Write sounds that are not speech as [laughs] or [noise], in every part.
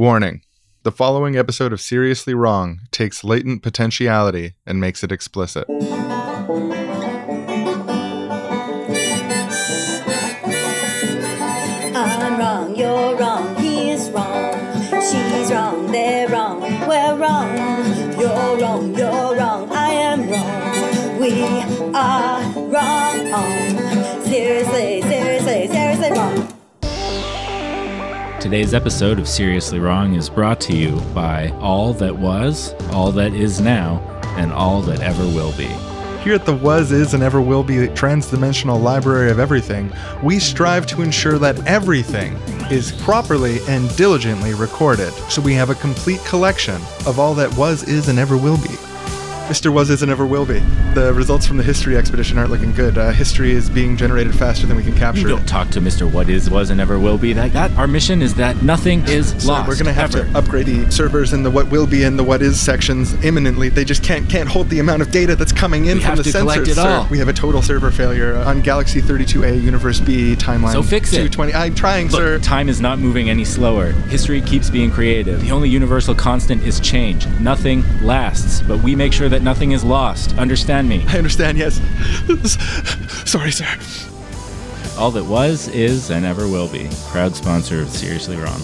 Warning The following episode of Seriously Wrong takes latent potentiality and makes it explicit. Today's episode of Seriously Wrong is brought to you by All That Was, All That Is Now, and All That Ever Will Be. Here at the Was, Is, and Ever Will Be Transdimensional Library of Everything, we strive to ensure that everything is properly and diligently recorded, so we have a complete collection of all that was, is, and ever will be. Mr. Was, Is, and Ever Will Be. The results from the history expedition aren't looking good. Uh, history is being generated faster than we can capture Don't it. talk to Mr. What Is, Was, and Ever Will Be. That, that our mission is that nothing is So lost. we're gonna have ever. to upgrade the servers in the what will be and the what is sections imminently. They just can't can't hold the amount of data that's coming in We from have the to sensors. collect it sir. all. We have a total server failure on Galaxy 32A Universe B timeline. So fix it. 220. I'm trying, Look, sir. time is not moving any slower. History keeps being creative. The only universal constant is change. Nothing lasts, but we make sure that nothing is lost. Understand me. I understand. Yes. Sorry, sir. All that was, is, and ever will be. Proud sponsor of Seriously Wrong.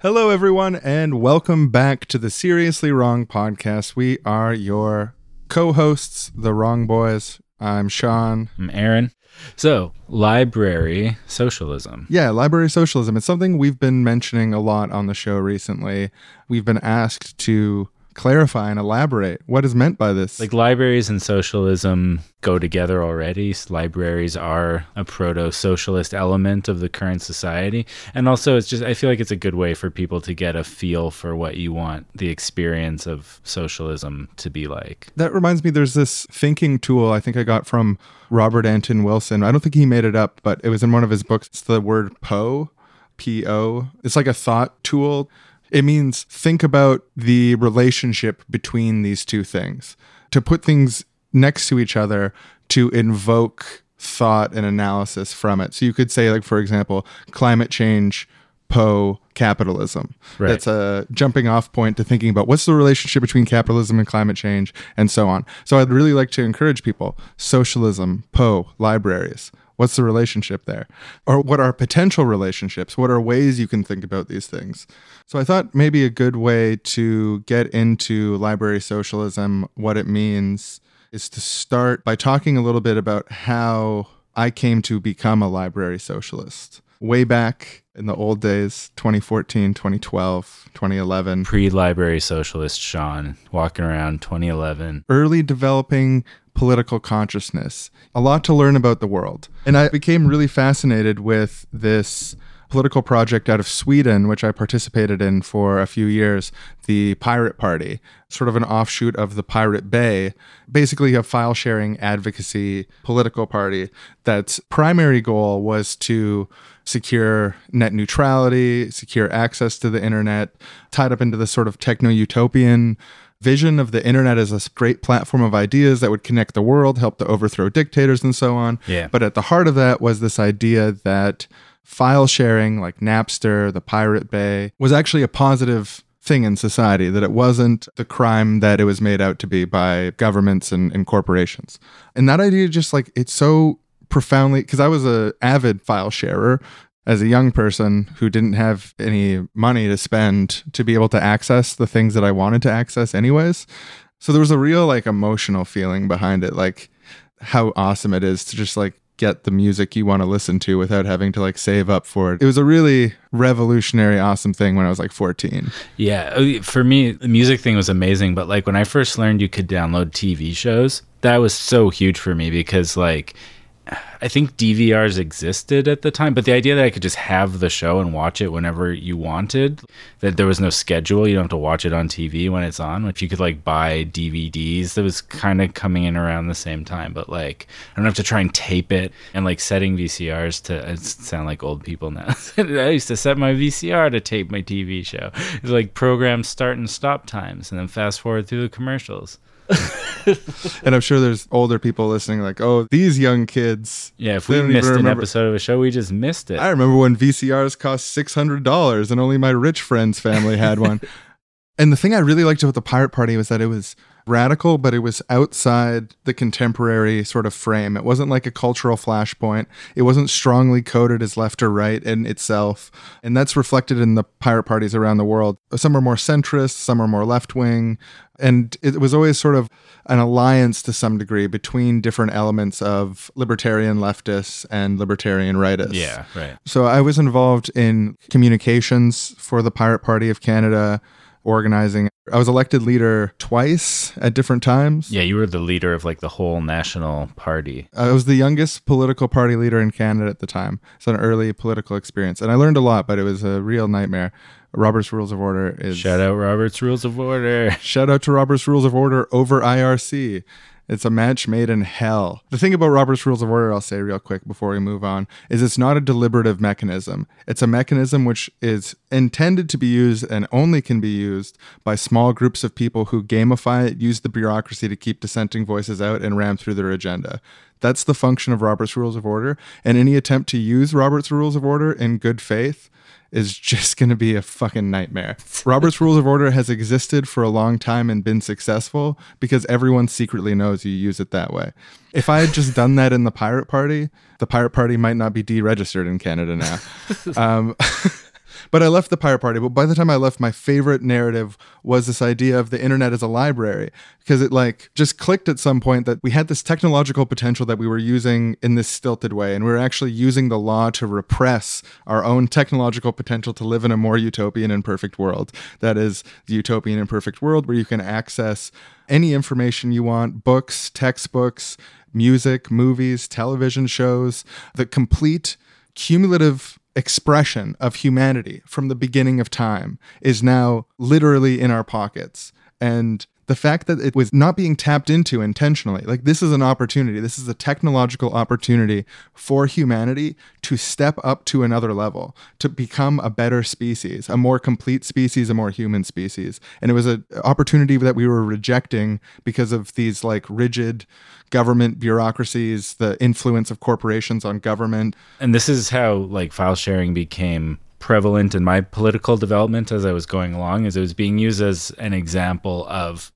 Hello, everyone, and welcome back to the Seriously Wrong podcast. We are your co-hosts, the Wrong Boys. I'm Sean. I'm Aaron. So, library socialism. Yeah, library socialism. It's something we've been mentioning a lot on the show recently. We've been asked to clarify and elaborate what is meant by this. Like libraries and socialism go together already. Libraries are a proto socialist element of the current society. And also, it's just, I feel like it's a good way for people to get a feel for what you want the experience of socialism to be like. that reminds me, there's this thinking tool I think I got from Robert Anton Wilson. I don't think he made it up, but it was in one of his books. It's the word PO, P O. It's like a thought tool. It means think about the relationship between these two things. To put things next to each other to invoke thought and analysis from it. So you could say, like, for example, climate change, Po, capitalism. Right. That's a jumping off point to thinking about what's the relationship between capitalism and climate change and so on. So I'd really like to encourage people socialism, Po, libraries. What's the relationship there? Or what are potential relationships? What are ways you can think about these things? So I thought maybe a good way to get into library socialism, what it means, is to start by talking a little bit about how I came to become a library socialist. Way back in the old days, 2014, 2012, 2011, Pre library socialist Sean walking around 2011. early developing political consciousness, a lot to learn about the world. And I became really fascinated with this political project out of Sweden, which I participated in for a few years, the Pirate Party, sort of an offshoot of the Pirate Bay, basically a file sharing advocacy political party that's primary goal was to secure net neutrality, secure access to the internet, tied up into this sort of techno utopian vision of the internet as a great platform of ideas that would connect the world, help to overthrow dictators, and so on. Yeah. But at the heart of that was this idea that file sharing, like Napster, the Pirate Bay, was actually a positive thing in society, that it wasn't the crime that it was made out to be by governments and, and corporations. And that idea just like it's so profoundly because I was a avid file sharer as a young person who didn't have any money to spend to be able to access the things that I wanted to access anyways. So there was a real like emotional feeling behind it, like how awesome it is to just like get the music you want to listen to without having to like save up for it. It was a really revolutionary, awesome thing when I was like 14. Yeah, uh, for me, the music thing was amazing. But like when I first learned you could download TV shows, that was so huge for me because like I think DVRs existed at the time, but the idea that I could just have the show and watch it whenever you wanted, that there was no schedule, you don't have to watch it on TV when it's on. If you could like buy DVDs, that was kind of coming in around the same time, but like I don't have to try and tape it and like setting VCRs to sound like old people now. [laughs] I used to set my VCR to tape my TV show. It's like program start and stop times and then fast forward through the commercials. [laughs] and I'm sure there's older people listening, like, oh, these young kids. Yeah, if we missed an remember- episode of a show, we just missed it. I remember when VCRs cost six hundred dollars, and only my rich friend's family had one. [laughs] and the thing I really liked about the Pirate Party was that it was radical, but it was outside the contemporary sort of frame. It wasn't like a cultural flashpoint. It wasn't strongly coded as left or right in itself, and that's reflected in the pirate parties around the world. Some are more centrist, some are more left wing, and it was always sort of an alliance to some degree between different elements of libertarian leftists and libertarian rightists. yeah, right. So I was involved in communications for the Pirate Party of Canada, organizing. I was elected leader twice at different times. Yeah, you were the leader of like the whole national party. I was the youngest political party leader in Canada at the time. It's an early political experience. And I learned a lot, but it was a real nightmare. Robert's Rules of Order is Shout out Robert's Rules of Order. Shout out to Robert's Rules of Order over IRC. It's a match made in hell. The thing about Robert's Rules of Order, I'll say real quick before we move on, is it's not a deliberative mechanism. It's a mechanism which is intended to be used and only can be used by small groups of people who gamify it, use the bureaucracy to keep dissenting voices out, and ram through their agenda. That's the function of Robert's Rules of Order. And any attempt to use Robert's Rules of Order in good faith is just going to be a fucking nightmare. Robert's Rules of Order has existed for a long time and been successful because everyone secretly knows you use it that way. If I had just done that in the Pirate Party, the Pirate Party might not be deregistered in Canada now. [laughs] um, [laughs] but I left the Pirate Party. But by the time I left, my favorite narrative was this idea of the internet as a library because it like just clicked at some point that we had this technological potential that we were using in this stilted way, and we were actually using the law to repress our own technological potential to live in a more utopian and perfect world. That is the utopian and perfect world where you can access any information you want, books, textbooks, music, movies, television shows, the complete cumulative expression of humanity from the beginning of time is now literally in our pockets. And the fact that it was not being tapped into intentionally, like this is an opportunity, this is a technological opportunity for humanity to step up to another level, to become a better species, a more complete species, a more human species. And it was an opportunity that we were rejecting because of these like rigid government bureaucracies, the influence of corporations on government, And this is how like file sharing became prevalent in my political development as I was going along as it was being used as an example of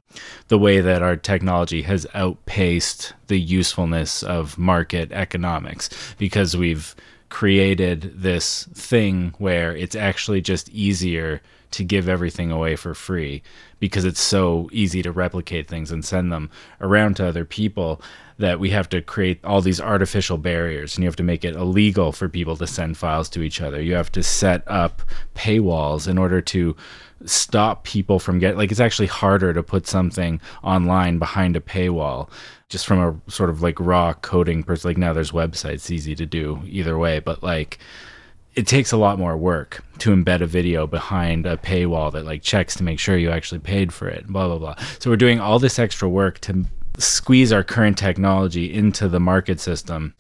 the way that our technology has outpaced the usefulness of market economics because we've created this thing where it's actually just easier to give everything away for free because it's so easy to replicate things and send them around to other people that we have to create all these artificial barriers and you have to make it illegal for people to send files to each other. You have to set up paywalls in order to stop people from getting like it's actually harder to put something online behind a paywall just from a sort of like raw coding person like now there's websites easy to do either way but like it takes a lot more work to embed a video behind a paywall that like checks to make sure you actually paid for it blah blah blah. So we're doing all this extra work to squeeze our current technology into the market system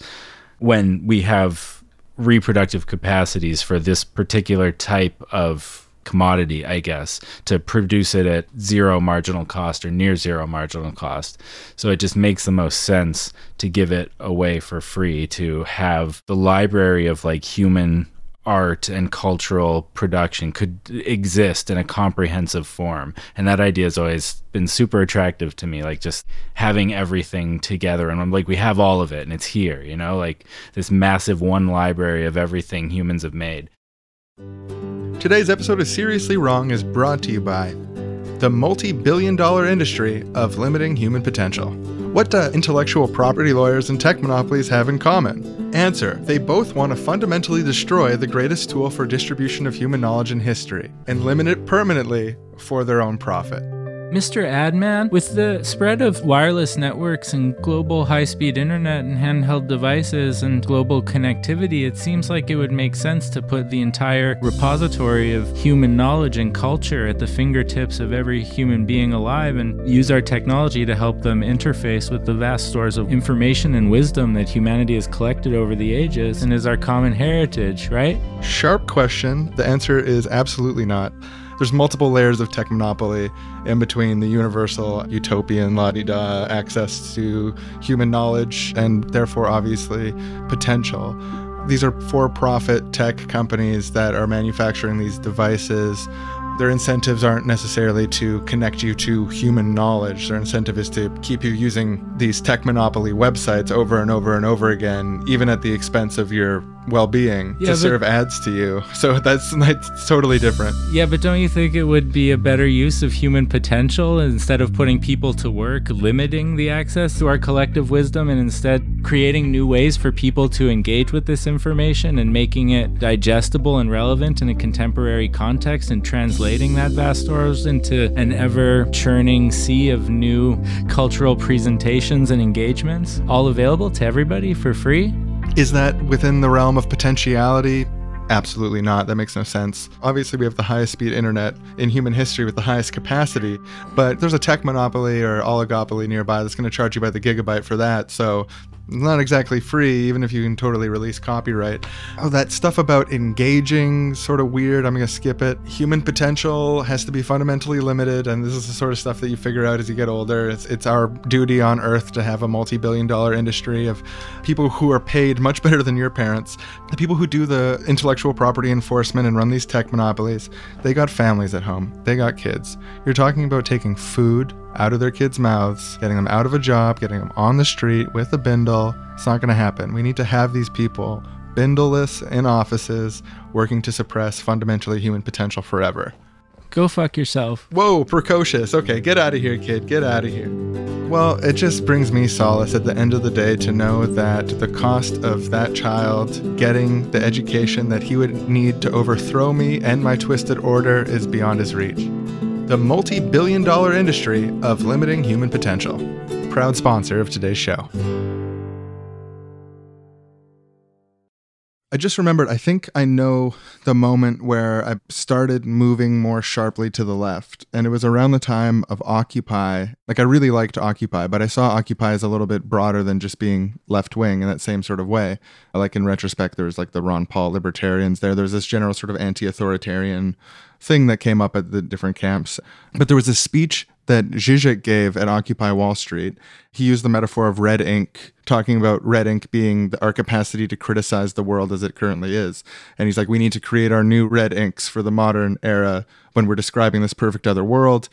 when we have reproductive capacities for this particular type of commodity, I guess, to produce it at zero marginal cost or near zero marginal cost. So it just makes the most sense to give it away for free to have the library of like human art and cultural production could exist in a comprehensive form. And that idea has always been super attractive to me, like just having everything together. And I'm like, we have all of it and it's here, you know, like this massive one library of everything humans have made. Today's episode of Seriously Wrong is brought to you by the multi billion dollar industry of limiting human potential. What do intellectual property lawyers and tech monopolies have in common? Answer They both want to fundamentally destroy the greatest tool for distribution of human knowledge in history and limit it permanently for their own profit. Mr. Adman, with the spread of wireless networks and global high speed internet and handheld devices and global connectivity, it seems like it would make sense to put the entire repository of human knowledge and culture at the fingertips of every human being alive and use our technology to help them interface with the vast stores of information and wisdom that humanity has collected over the ages and is our common heritage, right? Sharp question. The answer is absolutely not. There's multiple layers of tech monopoly in between the universal utopian la-di-da access to human knowledge and therefore obviously potential. These are for-profit tech companies that are manufacturing these devices their incentives aren't necessarily to connect you to human knowledge. Their incentive is to keep you using these tech monopoly websites over and over and over again, even at the expense of your well-being Yeah, to but- serve ads to you. [laughs] So that's, that's totally different. Yeah, but don't you think it would be a better use of human potential instead of putting people to work, limiting the access to our collective wisdom, and instead creating new ways for people to engage with this information and making it digestible and relevant in a contemporary context and translating that vast source into an ever churning sea of new cultural presentations and engagements, all available to everybody for free? Is that within the realm of potentiality? Absolutely not. That makes no sense. Obviously, we have the highest speed internet in human history with the highest capacity, but there's a tech monopoly or oligopoly nearby that's going to charge you by the gigabyte for that. So not exactly free, even if you can totally release copyright. Oh, that stuff about engaging, sort of weird. I'm going to skip it. Human potential has to be fundamentally limited, and this is the sort of stuff that you figure out as you get older. It's, it's our duty on Earth to have a multi billion dollar industry of people who are paid much better than your parents. The people who do the intellectual property enforcement and run these tech monopolies, they got families at home, they got kids. You're talking about taking food out of their kids' mouths, getting them out of a job, getting them on the street with a bindle. It's not going to happen. We need to have these people bindleless in offices working to suppress fundamentally human potential forever. Go fuck yourself. Whoa, precocious. Okay, get out of here, kid. Get out of here. Well, it just brings me solace at the end of the day to know that the cost of that child getting the education that he would need to overthrow me and my twisted order is beyond his reach. The multi billion dollar industry of limiting human potential. Proud sponsor of today's show. I just remembered, I think I know the moment where I started moving more sharply to the left. And it was around the time of Occupy. Like, I really liked Occupy, but I saw Occupy as a little bit broader than just being left wing in that same sort of way. Like, in retrospect, there was like the Ron Paul libertarians there. There's this general sort of anti authoritarian thing that came up at the different camps. But there was a speech that Zizek gave at Occupy Wall Street. He used the metaphor of red ink, talking about red ink being our capacity to criticize the world as it currently is. And he's like, we need to create our new red inks for the modern era when we're describing this perfect other world.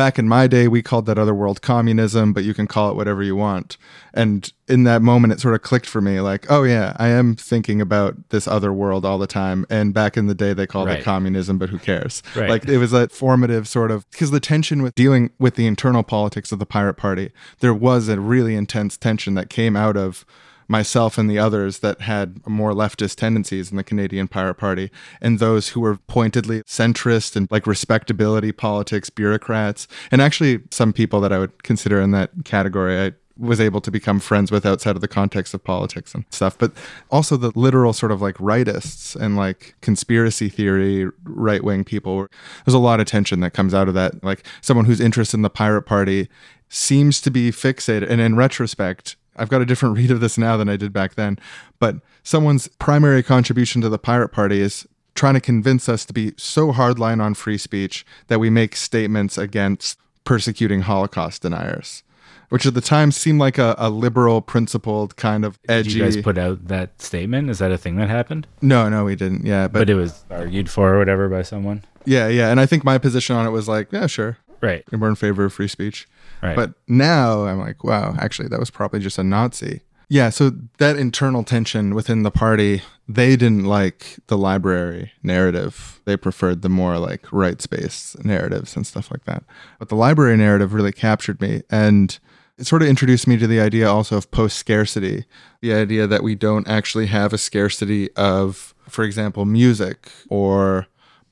Back in my day, we called that other world communism, but you can call it whatever you want. And in that moment, it sort of clicked for me like, oh, yeah, I am thinking about this other world all the time. And back in the day, they called Right. it communism, but who cares? Right. Like, it was that formative sort of because the tension with dealing with the internal politics of the pirate party there was a really intense tension that came out of myself and the others that had more leftist tendencies in the Canadian Pirate Party and those who were pointedly centrist and like respectability politics bureaucrats and actually some people that I would consider in that category. I was able to become friends with outside of the context of politics and stuff but also the literal sort of like rightists and like conspiracy theory right wing people. There's a lot of tension that comes out of that. Like someone who's interested in the pirate party seems to be fixated and in retrospect I've got a different [laughs] read of this now than I did back then but someone's primary contribution to the pirate party is trying to convince us to be so hardline on free speech that we make statements against persecuting holocaust deniers which at the time seemed like a, a liberal principled kind of Did edgy you guys put out that statement? Is that a thing that happened? no no we didn't yeah but, But, it was argued for or whatever by someone. yeah yeah and i think my position on it was like yeah sure Right. we're in favor of free speech Right. But now I'm like, wow, actually, that was probably just a Nazi. Yeah, so that internal tension within the party, they didn't like the library narrative. They preferred the more like rights based narratives and stuff like that. But the library narrative really captured me. And it sort of introduced me to the idea also of post scarcity the idea that we don't actually have a scarcity of, for example, music or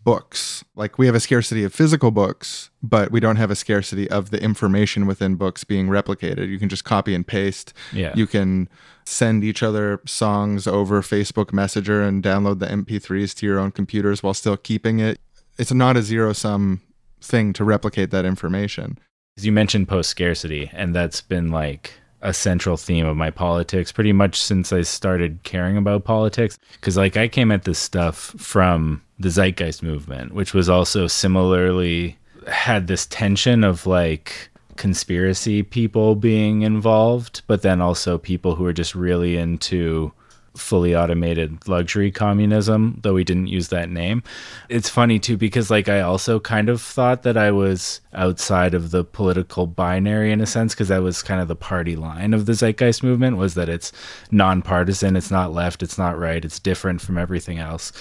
books. Like we have a scarcity of physical books, but we don't have a scarcity of the information within books being replicated. You can just copy and paste. Yeah. You can send each other songs over Facebook Messenger and download the MP3s to your own computers while still keeping it. It's not a zero sum thing to replicate that information. 'Cause you mentioned post scarcity, and that's been like a central theme of my politics pretty much since I started caring about politics. Because, like, I came at this stuff from the Zeitgeist movement, which was also similarly had this tension of like conspiracy people being involved, but then also people who are just really into fully automated luxury communism, though we didn't use that name. It's funny too because like I also kind of thought that I was outside of the political binary in a sense because that was kind of the party line of the zeitgeist movement was that it's nonpartisan, it's not left, it's not right, it's different from everything else.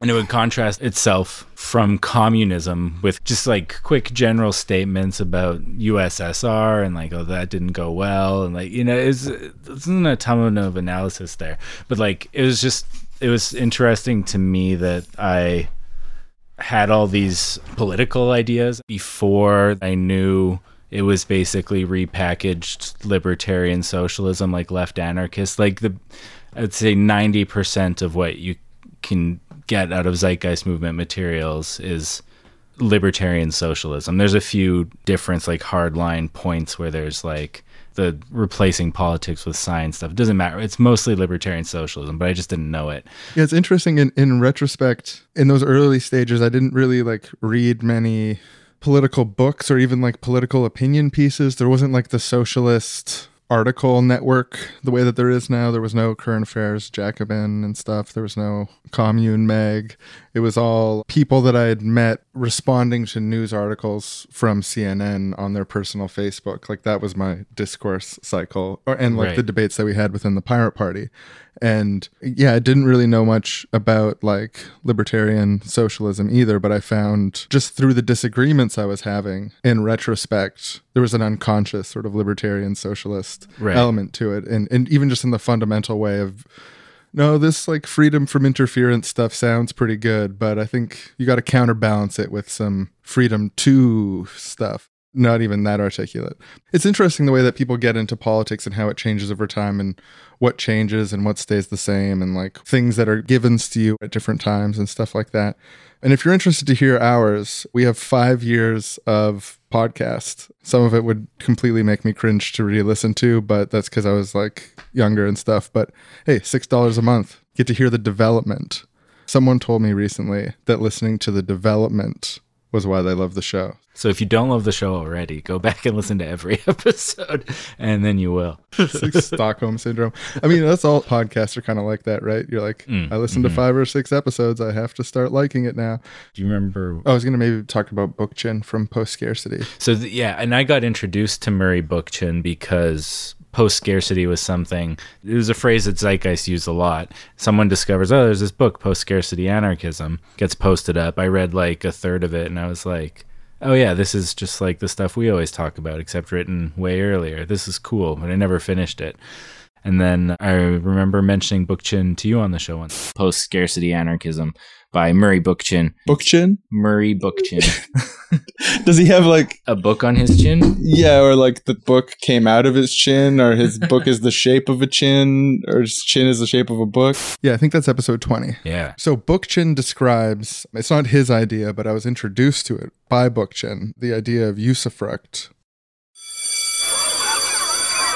And it would contrast itself from communism with just like quick general statements about USSR and like oh that didn't go well. And like you know it's isn't a ton of analysis there. But like it was just it was interesting to me that I had all these political ideas before I knew it was basically repackaged libertarian socialism like left anarchist like the I'd say 90% of what you can get out of zeitgeist movement materials is libertarian socialism. There's a few different like hardline points where there's like the replacing politics with science stuff. It doesn't matter. It's mostly libertarian socialism, but I just didn't know it. Yeah, it's interesting in, in retrospect, in those early stages, I didn't really like read many political books or even like political opinion pieces. There wasn't like the socialist article network the way that there is now. There was no current affairs Jacobin and stuff. There was no commune mag. It was all people that I had met responding to news articles from CNN on their personal Facebook. Like that was my discourse cycle, or and like Right. the debates that we had within the Pirate Party. And yeah, I didn't really know much about like libertarian socialism either, but I found just through the disagreements I was having in retrospect, there was an unconscious sort of libertarian socialist Right. element to it. And and even just in the fundamental way of no, this like freedom from interference stuff sounds pretty good, but I think you got to counterbalance it with some freedom to stuff. Not even that articulate. It's interesting the way that people get into politics and how it changes over time and what changes and what stays the same and like things that are givens to you at different times and stuff like that. And if you're interested to hear ours, we have five years of podcast. Some of it would completely make me cringe to re-listen to, but that's because I was like younger and stuff. But hey, six dollars a month, get to hear the development. Someone told me recently that listening to the development was why they love the show. So if you don't love the show already, go back and listen to every [laughs] episode and then you will. It's like Stockholm syndrome. I mean, that's all podcasts are kind of like that, right? You're like, mm, I listened to mm-hmm. five or six episodes. I have to start liking it now. Do you remember I was going to maybe talk about Bookchin from Post Scarcity. So th- yeah, and I got introduced to Murray Bookchin because post scarcity was something. It was a phrase that Zeitgeist used a lot. Someone discovers, oh, there's this book, Post Scarcity Anarchism, gets posted up. I read like a third of it, and I was like, oh yeah, this is just like the stuff we always talk about, except written way earlier. This is cool, but I never finished it. And then I remember mentioning Bookchin to you on the show once. Post Scarcity Anarchism by Murray Bookchin. Bookchin? Murray Bookchin. [laughs] Does he have like a book on his chin? yeah, or like the book came out of his chin, or his [laughs] book is the shape of a chin, or his chin is the shape of a book? Yeah, I think that's episode 20. Yeah. So Bookchin describes, it's not his idea, but I was introduced to it by Bookchin, the idea of usufruct.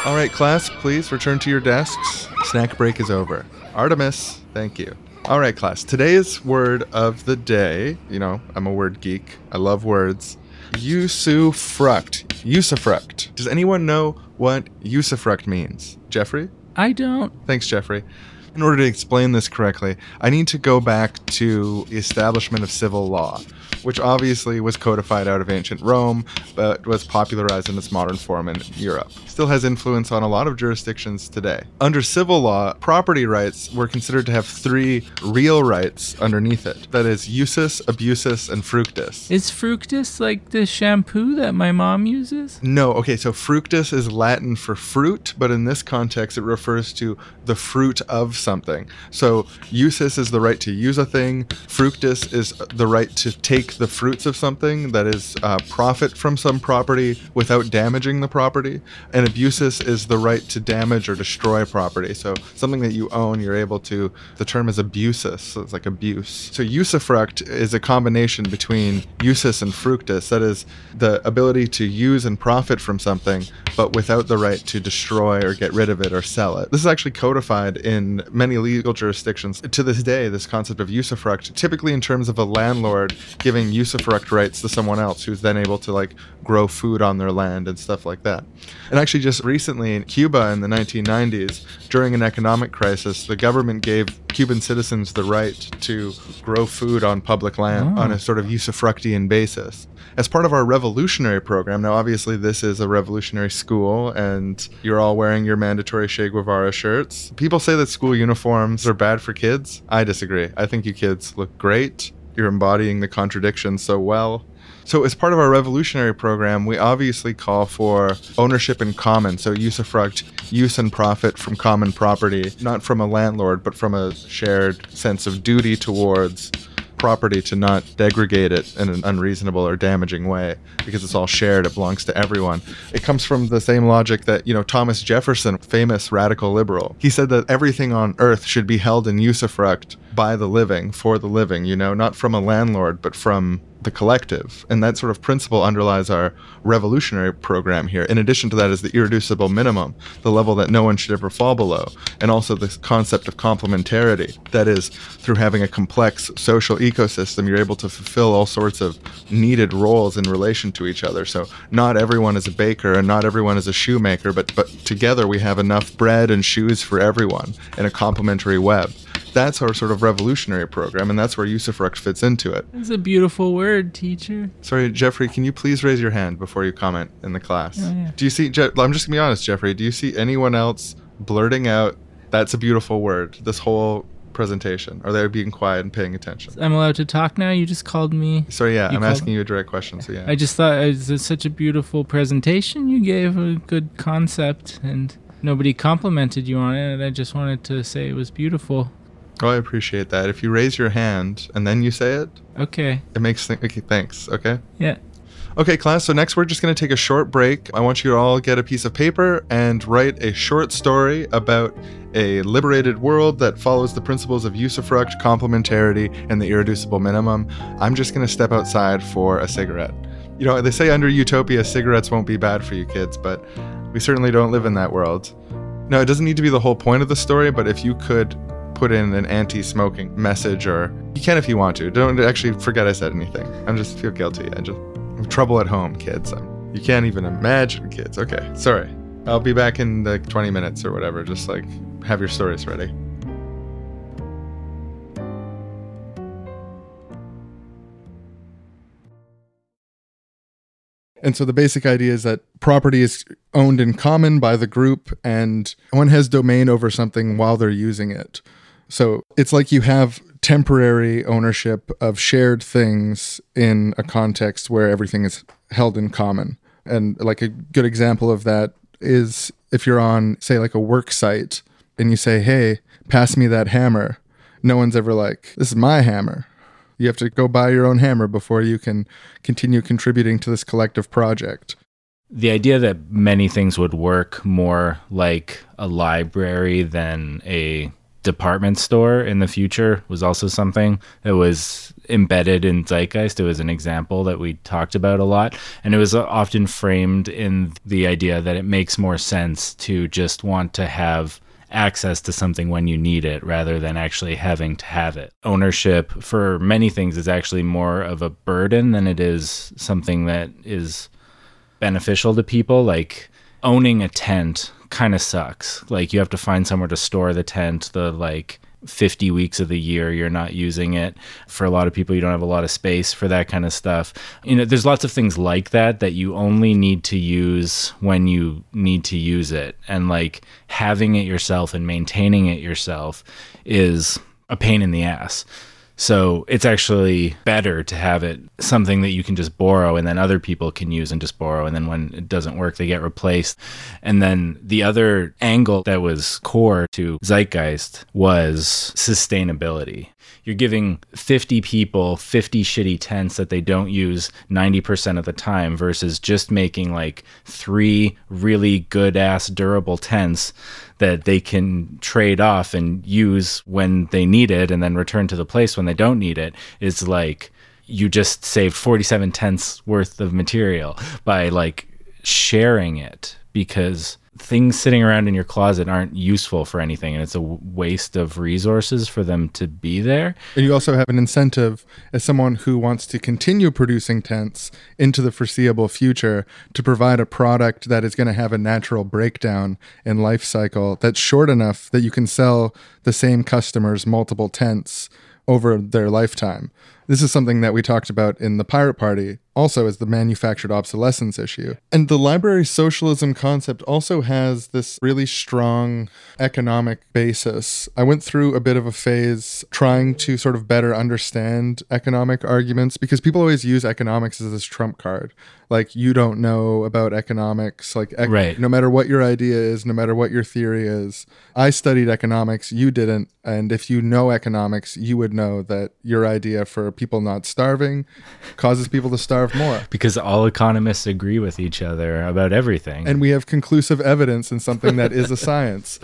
All right, class, please return to your desks. Snack break is over. Artemis, thank you. All right, class, today's word of the day, you know, I'm a word geek. I love words. Usufruct. Usufruct. Does anyone know what usufruct means? Jeffrey? I don't. Thanks, Jeffrey. In order to explain this correctly, I need to go back to the establishment of civil law, which obviously was codified out of ancient Rome, but was popularized in its modern form in Europe. Still has influence on a lot of jurisdictions today. Under civil law, property rights were considered to have three real rights underneath it that is, usus, abusus, and fructus. Is fructus like the shampoo that my mom uses? No, okay, so fructus is Latin for fruit, but in this context, it refers to the fruit of something. So usus is the right to use a thing. Fructus is the right to take the fruits of something that is uh, profit from some property without damaging the property. And abusus is the right to damage or destroy property. So something that you own, you're able to. The term is abusus. So it's like abuse. So usufruct is a combination between usus and fructus. That is the ability to use and profit from something, but without the right to destroy or get rid of it or sell it. This is actually codified in many legal jurisdictions. To this day, this concept of usufruct, typically in terms of a landlord giving usufruct rights to someone else who's then able to like grow food on their land and stuff like that. And actually, just recently in Cuba in the 1990s, during an economic crisis, the government gave Cuban citizens the right to grow food on public land ah. on a sort of usufructian basis. As part of our revolutionary program, now obviously this is a revolutionary school and you're all wearing your mandatory Che Guevara shirts. People say that school uniforms are bad for kids. I disagree. I think you kids look great. You're embodying the contradiction so well. So, as part of our revolutionary program, we obviously call for ownership in common. So, usufruct, use and profit from common property, not from a landlord, but from a shared sense of duty towards property to not degrade it in an unreasonable or damaging way because it's all shared it belongs to everyone. It comes from the same logic that you know thomas jefferson famous radical liberal he said that everything on earth should be held in usufruct by the living for the living you know not from a landlord but from the collective. And that sort of principle underlies our revolutionary program here. In addition to that is the irreducible minimum, the level that no one should ever fall below. And also this concept of complementarity. That is, through having a complex social ecosystem, you're able to fulfill all sorts of needed roles in relation to each other. So not everyone is a baker and not everyone is a shoemaker, but, but together we have enough bread and shoes for everyone in a complementary web. That's our sort of revolutionary program, and that's where usufruct fits into it. That's a beautiful word, teacher. Sorry, Jeffrey, can you please raise your hand before you comment in the class? Oh, yeah. Do you see, Je- I'm just gonna be honest, Jeffrey, do you see anyone else blurting out, that's a beautiful word, this whole presentation? Are they being quiet and paying attention? I'm allowed to talk now. You just called me. Sorry, yeah, You I'm asking you a direct question, so yeah. I just thought it was such a beautiful presentation you gave, a good concept, and nobody complimented you on it. And I just wanted to say it was beautiful. Oh, I appreciate that. If you raise your hand and then you say it, Okay. it makes th- okay, thanks, okay? Yeah. Okay, class, so next we're just going to take a short break. I want you to all get a piece of paper and write a short story about a liberated world that follows the principles of usufruct, complementarity, and the irreducible minimum. I'm just going to step outside for a cigarette. You know, they say under utopia, cigarettes won't be bad for you kids, but we certainly don't live in that world. No, it doesn't need to be the whole point of the story, but if you could put in an anti-smoking message or you can if you want to. Don't actually forget I said anything. I'm just feel guilty. I just I have trouble at home, kids. Um, you can't even imagine kids. Okay, sorry. I'll be back in like 20 minutes or whatever. Just like have your stories ready. And so the basic idea is that property is owned in common by the group and one has domain over something while they're using it. So it's like you have temporary ownership of shared things in a context where everything is held in common. And like a good example of that is if you're on, say, like a work site and you say, hey, pass me that hammer. No one's ever like, this is my hammer. You have to go buy your own hammer before you can continue contributing to this collective project. the idea that many things would work more like a library than a department store in the future was also something that was embedded in zeitgeist. It was an example that we talked about a lot. And it was uh, often framed in the idea that it makes more sense to just want to have access to something when you need it rather than actually having to have it. Ownership for many things is actually more of a burden than it is something that is beneficial to people. Like owning a tent kind of sucks. Like you have to find somewhere to store the tent, the like 50 weeks of the year you're not using it. For a lot of people, you don't have a lot of space for that kind of stuff. You know, there's lots of things like that that you only need to use when you need to use it. And like having it yourself and maintaining it yourself is a pain in the ass. So it's actually better to have it something that you can just borrow and then other people can use and just borrow. And then when it doesn't work, they get replaced. And then the other angle that was core to Zeitgeist was sustainability. You're giving 50 people 50 shitty tents that they don't use 90% of the time versus just making like three really good ass durable tents that they can trade off and use when they need it and then return to the place when they don't need it is like you just saved 47 tenths worth of material by like sharing it because things sitting around in your closet aren't useful for anything and it's a waste of resources for them to be there And you also have an incentive as someone who wants to continue producing tents into the foreseeable future to provide a product that is going to have a natural breakdown and life cycle that's short enough that you can sell the same customers multiple tents over their lifetime. This is something that we talked about in the Pirate Party, also as the manufactured obsolescence issue. And the library socialism concept also has this really strong economic basis. I went through a bit of a phase trying to sort of better understand economic arguments because people always use economics as this trump card. Like, you don't know about economics. Like, ec- Right. no matter what your idea is, no matter what your theory is. I studied economics, you didn't. And if you know economics, you would know that your idea for people not starving causes people to starve more. because all economists agree with each other about everything And we have conclusive evidence in something that is a science.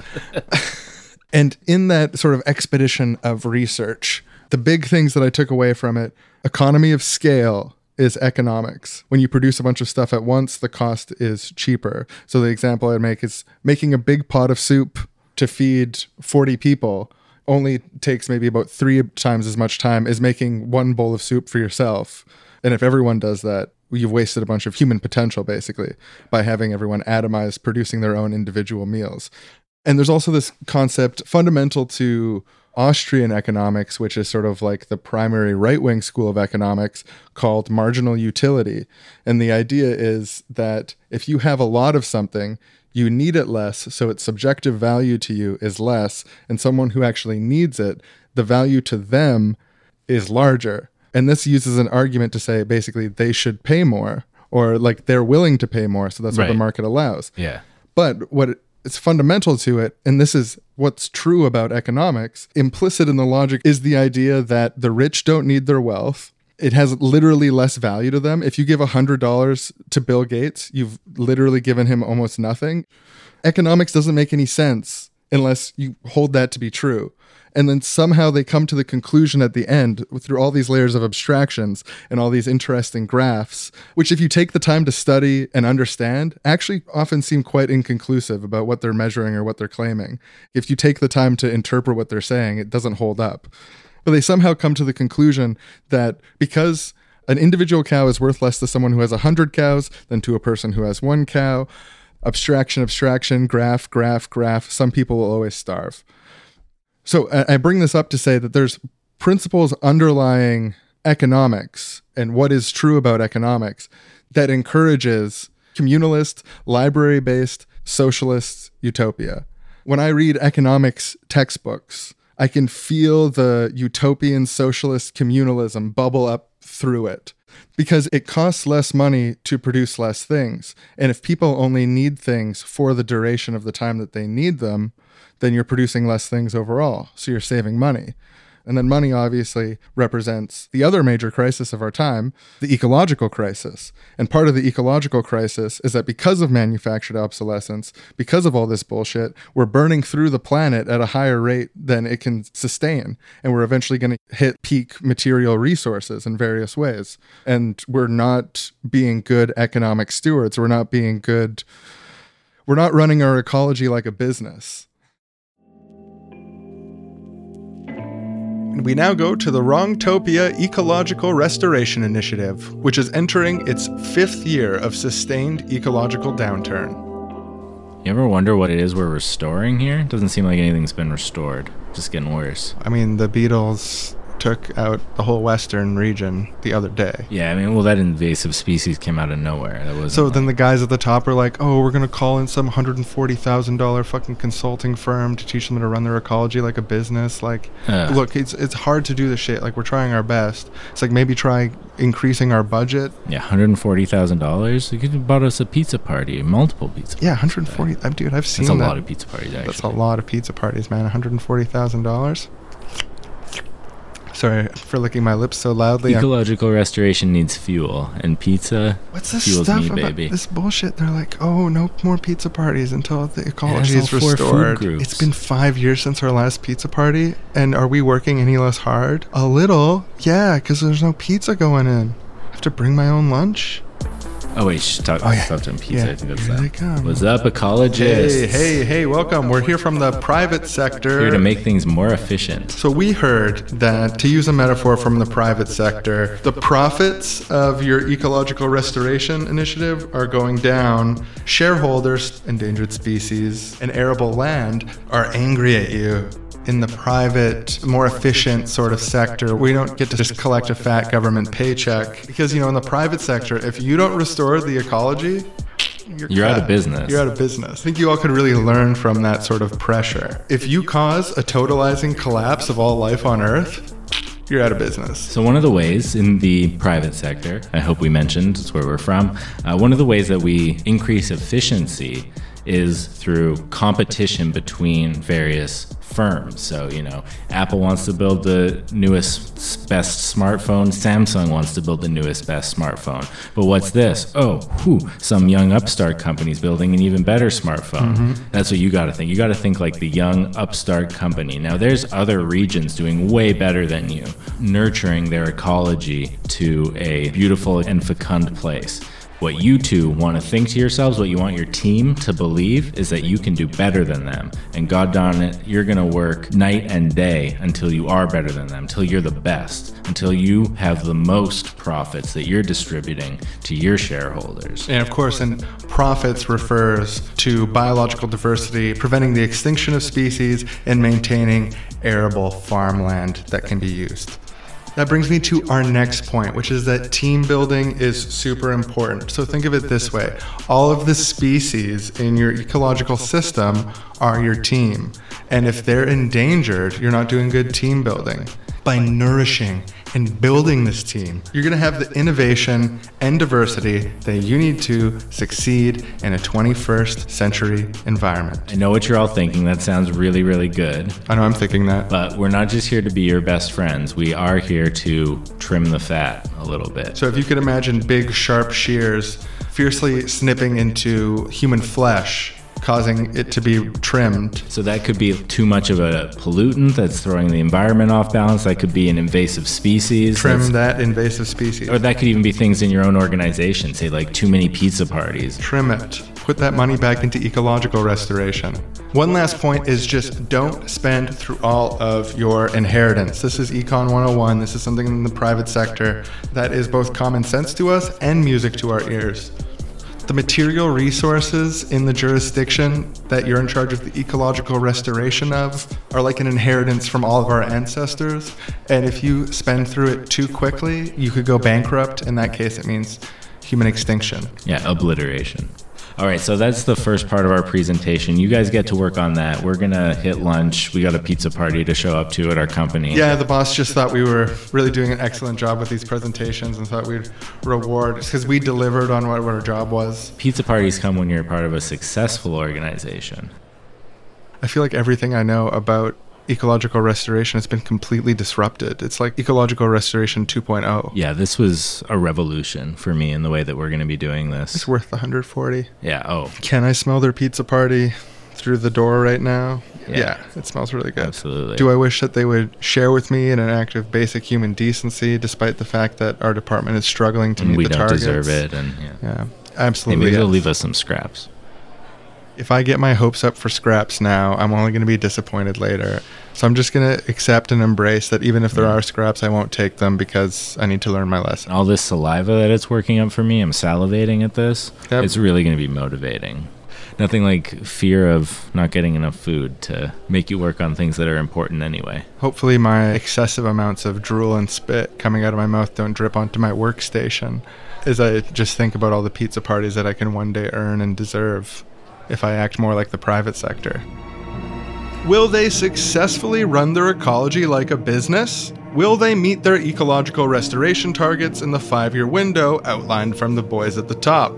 [laughs] and in that sort of expedition of research, the big things that I took away from it economy of scale is economics. When you produce a bunch of stuff at once, the cost is cheaper. So the example I'd make is making a big pot of soup to feed 40 people only takes maybe about three times as much time as making one bowl of soup for yourself. And if everyone does that, you've wasted a bunch of human potential basically by having everyone atomized producing their own individual meals. And there's also this concept fundamental to Austrian economics, which is sort of like the primary right wing school of economics called marginal utility. And the idea is that if you have a lot of something, you need it less, so its subjective value to you is less. And someone who actually needs it, the value to them is larger. And this uses an argument to say basically they should pay more or like they're willing to pay more. So that's what the market allows. yeah But what is fundamental to it, and this is what's true about economics, implicit in the logic is the idea that the rich don't need their wealth. It has literally less value to them. If you give $100 to Bill Gates, you've literally given him almost nothing. Economics doesn't make any sense unless you hold that to be true. And then somehow they come to the conclusion at the end through all these layers of abstractions and all these interesting graphs, which, if you take the time to study and understand, actually often seem quite inconclusive about what they're measuring or what they're claiming. If you take the time to interpret what they're saying, it doesn't hold up. But they somehow come to the conclusion that because an individual cow is worth less to someone who has 100 cows than to a person who has one cow, abstraction, abstraction, graph, graph, graph, some people will always starve. So I I bring this up to say that there's principles underlying economics and what is true about economics that encourages communalist, library based, socialist utopia. When I read economics textbooks, I can feel the utopian socialist communalism bubble up through it because it costs less money to produce less things. And if people only need things for the duration of the time that they need them, then you're producing less things overall. So you're saving money. And then money obviously represents the other major crisis of our time, the ecological crisis. And part of the ecological crisis is that because of manufactured obsolescence, because of all this bullshit, we're burning through the planet at a higher rate than it can sustain. And we're eventually going to hit peak material resources in various ways. And we're not being good economic stewards. We're not being good, we're not running our ecology like a business. We now go to the Wrongtopia Ecological Restoration Initiative, which is entering its fifth year of sustained ecological downturn. You ever wonder what it is we're restoring here? Doesn't seem like anything's been restored. Just getting worse. I mean, the beetles took out the whole western region the other day. Yeah, I mean, well, that invasive species came out of nowhere. That was So then the guys at the top are like, "Oh, we're gonna call in some hundred and forty thousand dollar fucking consulting firm to teach them to run their ecology like a business." Like, Ugh. look, it's it's hard to do this shit. Like, we're trying our best. It's like maybe try increasing our budget. yeah, hundred and forty thousand dollars. You could have bought us a pizza party, multiple pizza. Yeah, 140. uh, Dude, I've seen That's a that. lot of pizza parties. Actually, That's a lot of pizza parties, man. $140,000. Sorry for licking my lips so loudly. I'm- Ecological restoration needs fuel, and pizza. What's this fuels stuff me, about baby. this bullshit? They're like, oh, no more pizza parties until the ecology is restored. It's been five years since our last pizza party, and are we working any less hard? A little, yeah, because there's no pizza going in. I have to bring my own lunch. Oh wait, shh, talk, Oh, yeah. stop doing pizza. Yeah, I think that's here that. come. What's up, ecologists? Hey, hey, hey, welcome. We're here from the private sector. Here to make things more efficient. So we heard that, to use a metaphor from the private sector, the profits of your ecological restoration initiative are going down. Shareholders, endangered species, and arable land are angry at you. In the private, more efficient sort of sector, we don't get to just collect a fat government paycheck. Because, you know, in the private sector, if you don't restore the ecology, you're, You're out of business. You're out of business. I think you all could really learn from that sort of pressure. If you cause a totalizing collapse of all life on Earth, you're out of business. So, one of the ways in the private sector, I hope we mentioned, it's where we're from, uh, one of the ways that we increase efficiency is through competition between various firms. So, you know, Apple wants to build the newest, best smartphone, Samsung wants to build the newest, best smartphone. But what's this? Oh, whew, some young upstart company's building an even better smartphone. Mm-hmm. That's what you got to think. You got to think like the young upstart company. Now, there's other regions doing way better than you, nurturing their ecology to a beautiful and fecund place. What you two want to think to yourselves, what you want your team to believe, is that you can do better than them. And God darn it, you're going to work night and day until you are better than them, until you're the best, until you have the most profits that you're distributing to your shareholders. And of course, and profits refers to biological diversity, preventing the extinction of species, and maintaining arable farmland that can be used. That brings me to our next point, which is that team building is super important. So think of it this way all of the species in your ecological system are your team. And if they're endangered, you're not doing good team building. By nourishing and building this team, you're going to have the innovation and diversity that you need to succeed in a 21st century environment. I know what you're all thinking. That sounds really, really good. I know I'm thinking that. But we're not just here to be your best friends. We are here to trim the fat a little bit. So if you could imagine big, sharp shears fiercely snipping into human flesh, causing it to be trimmed. So that could be too much of a pollutant that's throwing the environment off balance. That could be an invasive species. Trim that invasive species. Or that could even be things in your own organization, say like too many pizza parties. Trim it. Put that money back into ecological restoration. One last point is just don't spend through all of your inheritance. This is Econ 101. This is something in the private sector that is both common sense to us and music to our ears. The material resources in the jurisdiction that you're in charge of the ecological restoration of are like an inheritance from all of our ancestors. And if you spend through it too quickly, you could go bankrupt. In that case, it means human extinction. Yeah, obliteration. All right, so that's the first part of our presentation. You guys get to work on that. We're going to hit lunch. We got a pizza party to show up to at our company. Yeah, the boss just thought we were really doing an excellent job with these presentations and thought we'd reward because we delivered on what, what our job was. Pizza parties come when you're part of a successful organization. I feel like everything I know about ecological restoration has been completely disrupted. It's like ecological restoration 2.0. Yeah, this was a revolution for me in the way that we're going to be doing this. It's worth 140. Yeah, oh, Can I smell their pizza party through the door right now? Yeah. Yeah, it smells really good. absolutely. Do I wish that they would share with me in an act of basic human decency, despite the fact that our department is struggling to and meet we the don't deserve it. And yeah. Yeah, absolutely. maybe they'll leave us some scraps. If I get my hopes up for scraps now, I'm only going to be disappointed later. So I'm just going to accept and embrace that even if there are scraps, I won't take them because I need to learn my lesson. All this saliva that it's working up for me, I'm salivating at this. Yep. It's really going to be motivating. Nothing like fear of not getting enough food to make you work on things that are important anyway. Hopefully, my excessive amounts of drool and spit coming out of my mouth don't drip onto my workstation as I just think about all the pizza parties that I can one day earn and deserve if I act more like the private sector. Will they successfully run their ecology like a business? Will they meet their ecological restoration targets in the five year window outlined from the boys at the top?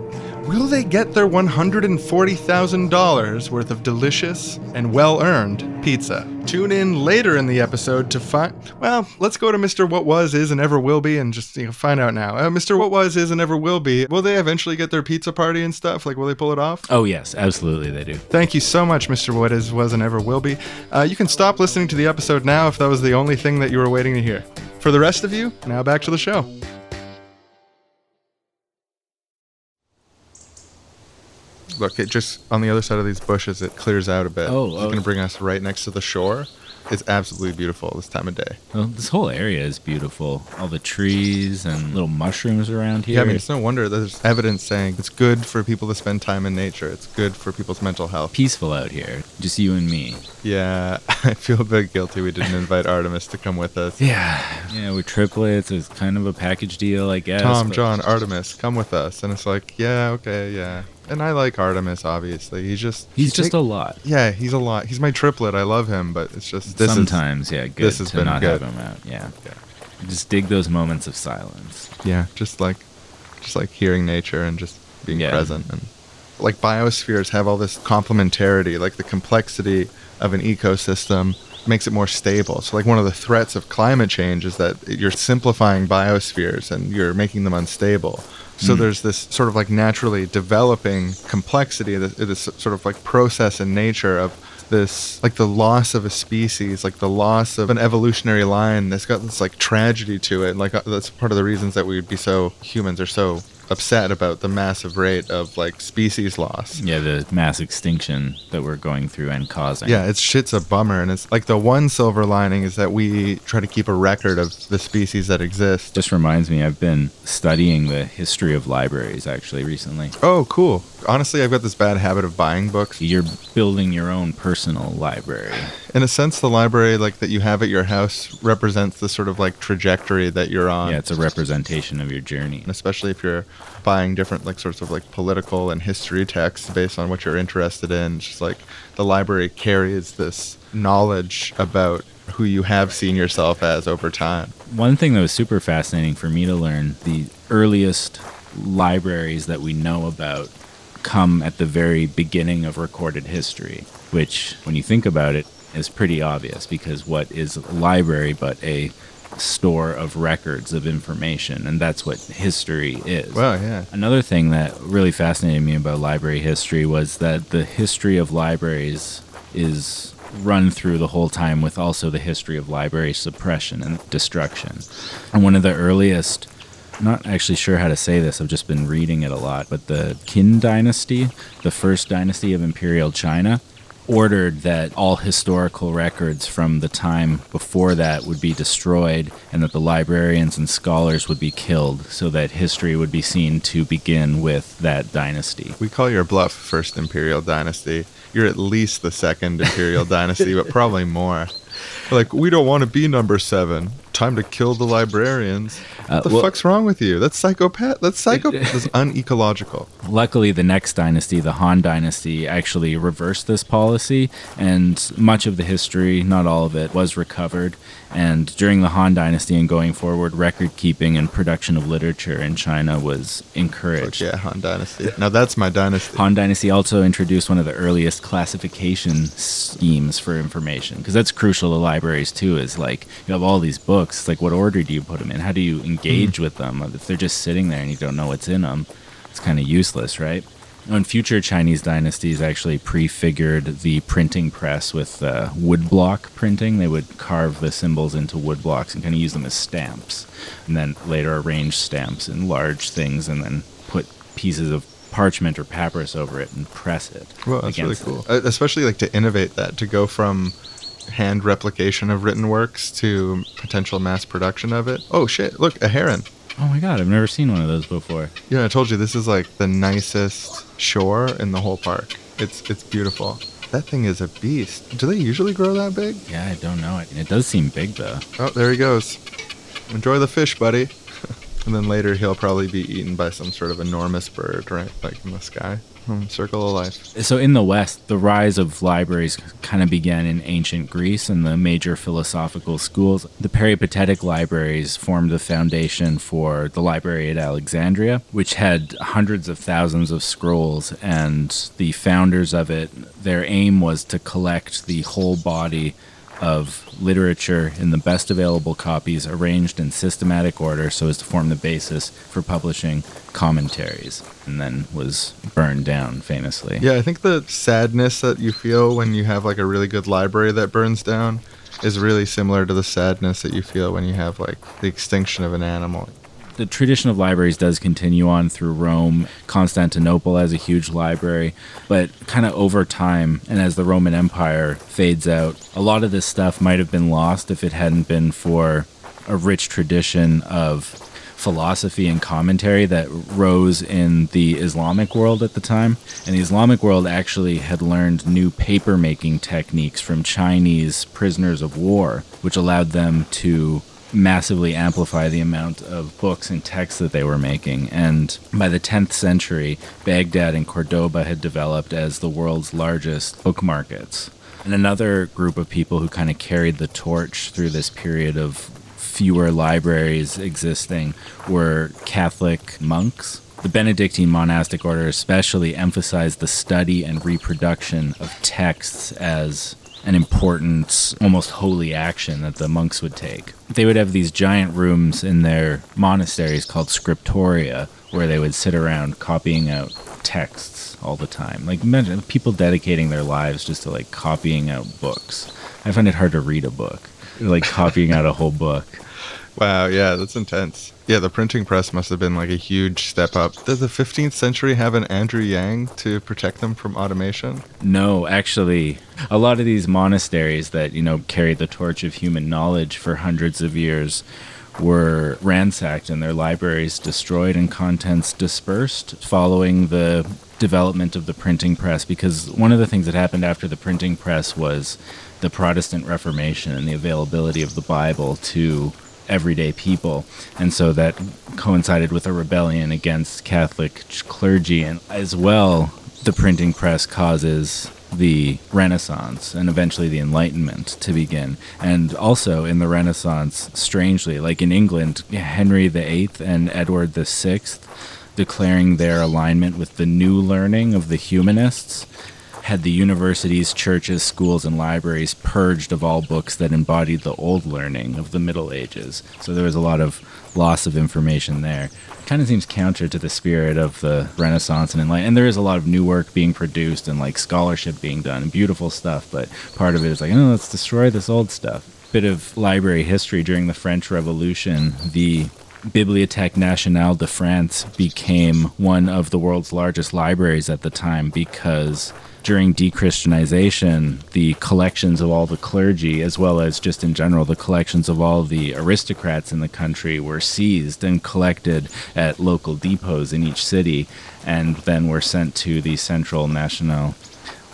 Will they get their $140,000 worth of delicious and well earned pizza? Tune in later in the episode to find. Well, let's go to Mr. What Was, Is, and Ever Will Be and just you know, find out now. Uh, Mr. What Was, Is, and Ever Will Be, will they eventually get their pizza party and stuff? Like, will they pull it off? Oh, yes, absolutely they do. Thank you so much, Mr. What Is, Was, and Ever Will Be. Uh, you can stop listening to the episode now if that was the only thing that you were waiting to hear. For the rest of you, now back to the show. Look, it just on the other side of these bushes, it clears out a bit. Oh, it's oh. going to bring us right next to the shore. It's absolutely beautiful this time of day. Well, this whole area is beautiful. All the trees and little mushrooms around here. Yeah, I mean, it's no wonder there's evidence saying it's good for people to spend time in nature. It's good for people's mental health. peaceful out here. Just you and me. Yeah, [laughs] I feel a bit guilty we didn't invite Artemis to come with us. Yeah. Yeah, we're triplets. It's kind of a package deal, I guess. Tom, John, Artemis, come with us. And it's like, yeah, okay, yeah. And I like Artemis, obviously. He's just He's just a lot. yeah, he's a lot. He's my triplet. I love him, but it's just this is- Sometimes, yeah, good this has to been not good. have him out. Yeah. Yeah. Just dig those moments of silence. yeah, just like just like hearing nature and just being Yeah. present and like biospheres have all this complementarity, like the complexity of an ecosystem makes it more stable. So like one of the threats of climate change is that you're simplifying biospheres and you're making them unstable. So there's this sort of like naturally developing complexity, this, this sort of like process in nature of this like the loss of a species like the loss of an evolutionary line that's got this like tragedy to it like uh, that's part of the reasons that we'd be so humans are so upset about the massive rate of like species loss Yeah, the mass extinction that we're going through and causing. yeah it's shit's a bummer and it's like the one silver lining is that we try to keep a record of the species that exist Just reminds me, I've been studying the history of libraries actually recently. oh cool honestly i've got this bad habit of buying books You're building your own personal library. in a sense the library like that you have at your house represents the sort of like trajectory that you're on Yeah, it's a representation of your journey. and especially if you're buying different like sorts of like political and history texts based on what you're interested in it's just like the library carries this knowledge about who you have seen yourself as over time One thing that was super fascinating for me to learn the earliest libraries that we know about come at the very beginning of recorded history, which, when you think about it, is pretty obvious because what is a library but a store of records of information? And that's what history is. well yeah Another thing that really fascinated me about library history was that the history of libraries is run through the whole time with also the history of library suppression and destruction. And one of the earliest, not actually sure how to say this, I've just been reading it a lot, but the Qin dynasty, the first dynasty of imperial China, ordered that all historical records from the time before that would be destroyed and that the librarians and scholars would be killed so that history would be seen to begin with that dynasty. we call your bluff first imperial dynasty. You're at least the second imperial dynasty but probably more. Like we don't want to be number seven time to kill the librarians Uh, what the well- fuck's wrong with you that's psychopath that's psychopath that's unecological Luckily, the next dynasty, the Han dynasty, actually reversed this policy, and much of the history, not all of it, was recovered. And during the Han dynasty and going forward, record keeping and production of literature in China was encouraged. yeah han dynasty now that's my dynasty Han Dynasty also introduced one of the earliest classification schemes for information because that's crucial to libraries too. Is like you have all these books. It's like what order do you put them in? How do you engage with them? If they're just sitting there and you don't know what's in them, it's kind of useless, right? In future Chinese dynasties actually prefigured the printing press with uh, woodblock printing. They would carve the symbols into wood blocks and kind of use them as stamps, and then later arrange stamps in large things and then put pieces of parchment or papyrus over it and press it. Well, that's really cool. it. Uh, especially like to innovate that, to go from hand replication of written works to potential mass production of it. Oh shit! Look, a heron. Oh my god, I've never seen one of those before. Yeah, I told you this is like the nicest shore in the whole park. It's it's beautiful. That thing is a beast. Do they usually grow that big? Yeah, I don't know. It does seem big though. Oh, there he goes. Enjoy the fish, buddy. [laughs] and then later he'll probably be eaten by some sort of enormous bird, right? Like in the sky. Hmm, circle of life. So in the West, the rise of libraries kind of began in ancient Greece and the major philosophical schools. The peripatetic libraries formed the foundation for the library at Alexandria, which had hundreds of thousands of scrolls, and the founders of it, their aim was to collect the whole body of literature in the best available copies arranged in systematic order so as to form the basis for publishing commentaries and then was burned down famously. Yeah, I think the sadness that you feel when you have like a really good library that burns down is really similar to the sadness that you feel when you have like the extinction of an animal the tradition of libraries does continue on through Rome. Constantinople has a huge library, but kind of over time, and as the Roman Empire fades out, a lot of this stuff might have been lost if it hadn't been for a rich tradition of philosophy and commentary that rose in the Islamic world at the time. And the Islamic world actually had learned new paper making techniques from Chinese prisoners of war, which allowed them to massively amplify the amount of books and texts that they were making. And by the 10th century, Baghdad and Cordoba had developed as the world's largest book markets. And another group of people who kind of carried the torch through this period of fewer libraries existing were Catholic monks. The Benedictine monastic order especially emphasized the study and reproduction of texts as an important, almost holy action that the monks would take. They would have these giant rooms in their monasteries called scriptoria, where they would sit around copying out texts all the time. Like imagine people dedicating their lives just to like copying out books. I find it hard to read a book, like copying out a whole book. Wow, yeah, that's intense. Yeah, the printing press must have been like a huge step up. Does the 15th century have an Andrew Yang to protect them from automation? No, actually, a lot of these monasteries that, you know, carried the torch of human knowledge for hundreds of years were ransacked and their libraries destroyed and contents dispersed following the development of the printing press because one of the things that happened after the printing press was the Protestant Reformation and the availability of the Bible to everyday people. And so that coincided with a rebellion against Catholic clergy. And as well, the printing press causes the Renaissance and eventually the Enlightenment to begin. And also in the Renaissance, strangely, like in England, Henry VIII and Edward VI declaring their alignment with the new learning of the humanists had the universities, churches, schools, and libraries purged of all books that embodied the old learning of the Middle Ages. So there was a lot of loss of information there. Kind of seems counter to the spirit of the Renaissance and Enlightenment. And there is a lot of new work being produced and like scholarship being done and beautiful stuff. But part of it is like, oh, let's destroy this old stuff. Bit of library history during the French Revolution. The Bibliothèque Nationale de France became one of the world's largest libraries at the time because during dechristianization, the collections of all the clergy, as well as just in general, the collections of all the aristocrats in the country were seized and collected at local depots in each city, and then were sent to the Central National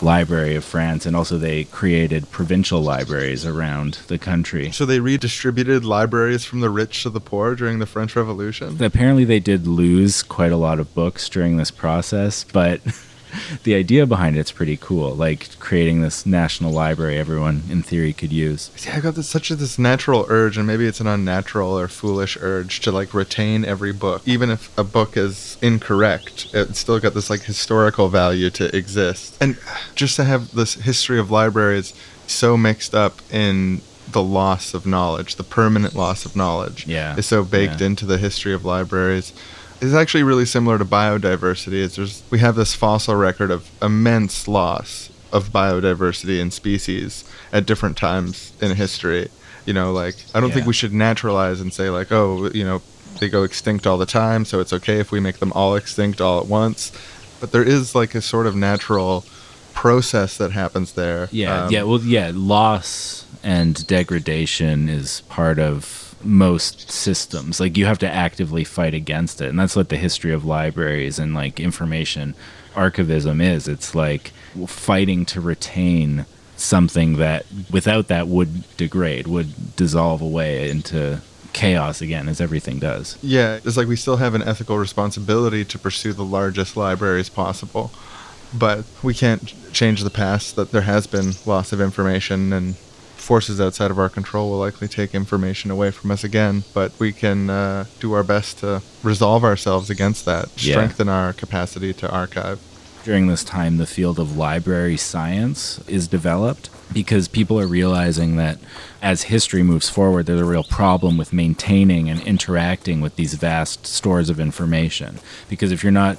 Library of France, and also they created provincial libraries around the country. So they redistributed libraries from the rich to the poor during the French Revolution? Apparently, they did lose quite a lot of books during this process, but. [laughs] [laughs] the idea behind it's pretty cool. Like creating this national library everyone in theory could use. Yeah, I got this such a this natural urge, and maybe it's an unnatural or foolish urge to like retain every book, even if a book is incorrect. It's still got this like historical value to exist, and just to have this history of libraries so mixed up in the loss of knowledge, the permanent loss of knowledge, yeah, is so baked yeah. into the history of libraries is actually really similar to biodiversity. It's just we have this fossil record of immense loss of biodiversity and species at different times in history. You know, like I don't yeah. think we should naturalize and say like, oh, you know, they go extinct all the time, so it's okay if we make them all extinct all at once. But there is like a sort of natural process that happens there. Yeah, um, yeah, well, yeah, loss and degradation is part of most systems. Like you have to actively fight against it. And that's what the history of libraries and like information archivism is. It's like fighting to retain something that without that would degrade, would dissolve away into chaos again as everything does. Yeah, it's like we still have an ethical responsibility to pursue the largest libraries possible. But we can't change the past that there has been loss of information and forces outside of our control will likely take information away from us again. But we can uh, do our best to resolve ourselves against that, Yeah. strengthen our capacity to archive. during this time the field of library science is developed because people are realizing that as history moves forward there's a real problem with maintaining and interacting with these vast stores of information because if you're not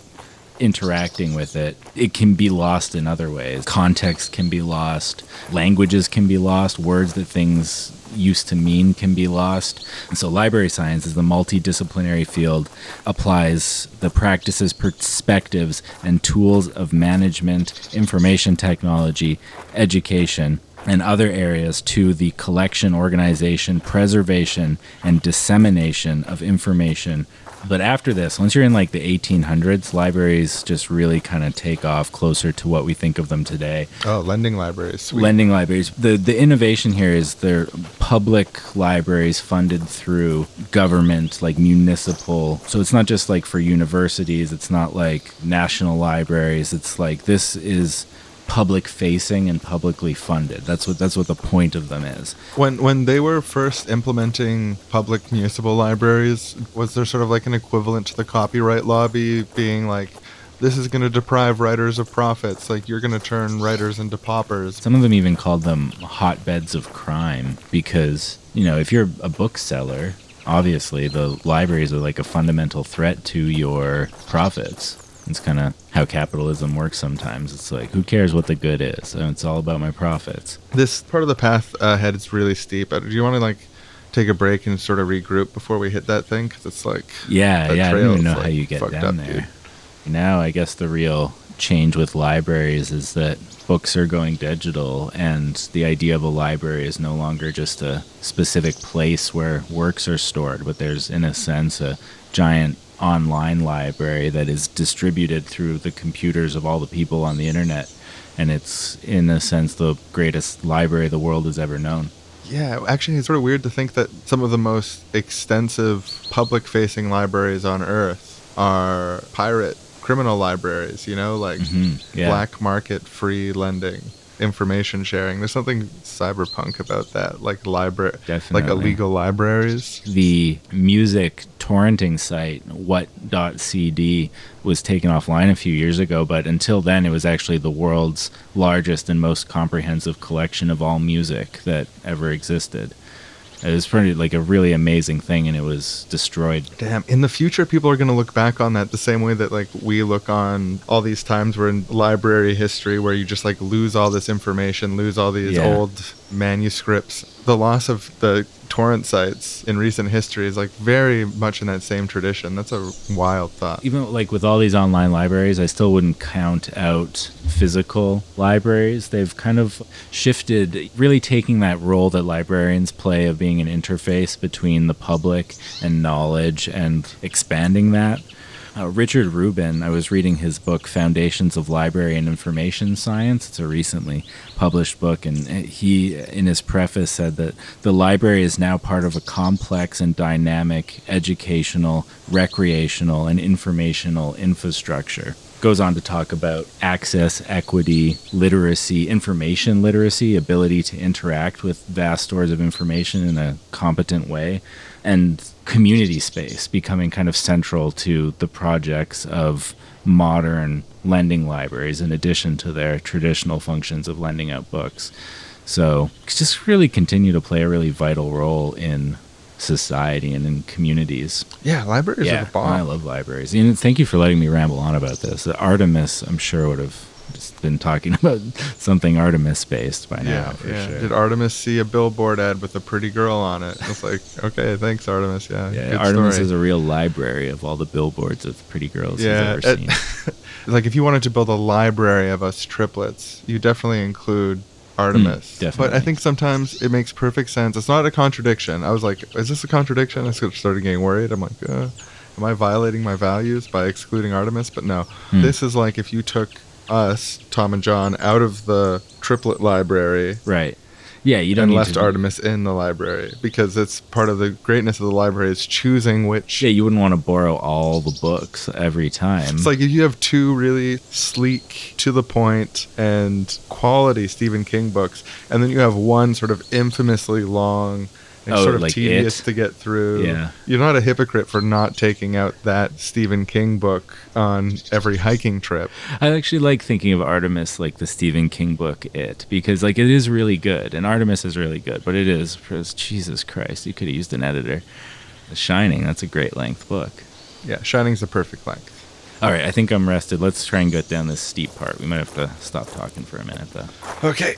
interacting with it it can be lost in other ways context can be lost languages can be lost words that things used to mean can be lost. And so, library science is the multidisciplinary field, applies the practices, perspectives, and tools of management, information technology, education, and other areas to the collection, organization, preservation, and dissemination of information. But after this, once you're in like the 1800s, libraries just really kind of take off closer to what we think of them today Oh, lending libraries. Sweet. lending libraries. The the innovation here is they're public libraries funded through government, like municipal. So it's not just like for universities. It's not like national libraries. It's like this is public facing and publicly funded. That's what that's what the point of them is. When when they were first implementing public municipal libraries, was there sort of like an equivalent to the copyright lobby being like, this is going to deprive writers of profits, like you're going to turn writers into paupers? Some of them even called them hotbeds of crime because, you know, if you're a bookseller, obviously the libraries are like a fundamental threat to your profits. It's kind of how capitalism works sometimes. It's like, who cares what the good is? And It's all about my profits. This part of the path ahead is really steep. Do you want to like take a break and sort of regroup before we hit that thing? Because it's like Yeah, yeah, I don't even know like, how you get down up, there. dude. Now, I guess the real change with libraries is that books are going digital, and the idea of a library is no longer just a specific place where works are stored, but there's, in a sense, a giant online library that is distributed through the computers of all the people on the internet. And it's, in a sense, the greatest library the world has ever known. Yeah, actually, it's sort of weird to think that some of the most extensive public facing libraries on Earth are pirate criminal libraries, you know, like Mhm, yeah. black market free lending, information sharing. There's something cyberpunk about that, like library, like illegal libraries. the music torrenting site what.cd was taken offline a few years ago but until then it was actually the world's largest and most comprehensive collection of all music that ever existed it was pretty like a really amazing thing and it was destroyed Damn, in the future, people are going to look back on that the same way that like we look on all these times where in library history where you just like lose all this information, lose all these Yeah. old manuscripts. The loss of the torrent sites in recent history is like very much in that same tradition. That's a wild thought. even like with all these online libraries, I still wouldn't count out physical libraries. They've kind of shifted, really taking that role that librarians play of being an interface between the public and knowledge and expanding that. Uh, Richard Rubin, I was reading his book Foundations of Library and Information Science. It's a recently published book, and he, in his preface, said that the library is now part of a complex and dynamic educational, recreational, and informational infrastructure. Goes on to talk about access, equity, literacy, information literacy, ability to interact with vast stores of information in a competent way, and community space becoming kind of central to the projects of modern lending libraries in addition to their traditional functions of lending out books. So just really continue to play a really vital role in society and in communities. Yeah, libraries are yeah, the bomb. I love libraries. And thank you for letting me ramble on about this. Artemis, I'm sure would have been talking [laughs] about something Artemis based by now yeah, for yeah. sure. Did Artemis see a billboard ad with a pretty girl on it? It's like, [laughs] okay, thanks, Artemis. Yeah, yeah, Artemis story. is a real library of all the billboards of pretty girls Yeah, he's ever it- seen. [laughs] like if you wanted to build a library of us triplets, you definitely include Artemis. Mm, definitely. But I think sometimes it makes perfect sense. It's not a contradiction. I was like, is this a contradiction? I started getting worried. I'm like, uh, am I violating my values by excluding Artemis? But no, Hmm. this is like if you took us, Tom and John, out of the triplet library Right. Yeah, you don't and left to, Artemis in the library because it's part of the greatness of the library is choosing which. Yeah, you wouldn't want to borrow all the books every time. It's like if you have two really sleek, to the point, and quality Stephen King books, and then you have one sort of infamously long and Oh, sort of like tedious It? to get through. Yeah. You're not a hypocrite for not taking out that Stephen King book on every hiking trip. I actually like thinking of Artemis like the Stephen King book It because like it is really good and Artemis is really good, but it is because Jesus Christ, you could have used an editor. The Shining, that's a great length book. Yeah, Shining's the perfect length. All right, I think I'm rested. Let's try and get down this steep part. We might have to stop talking for a minute though. Okay.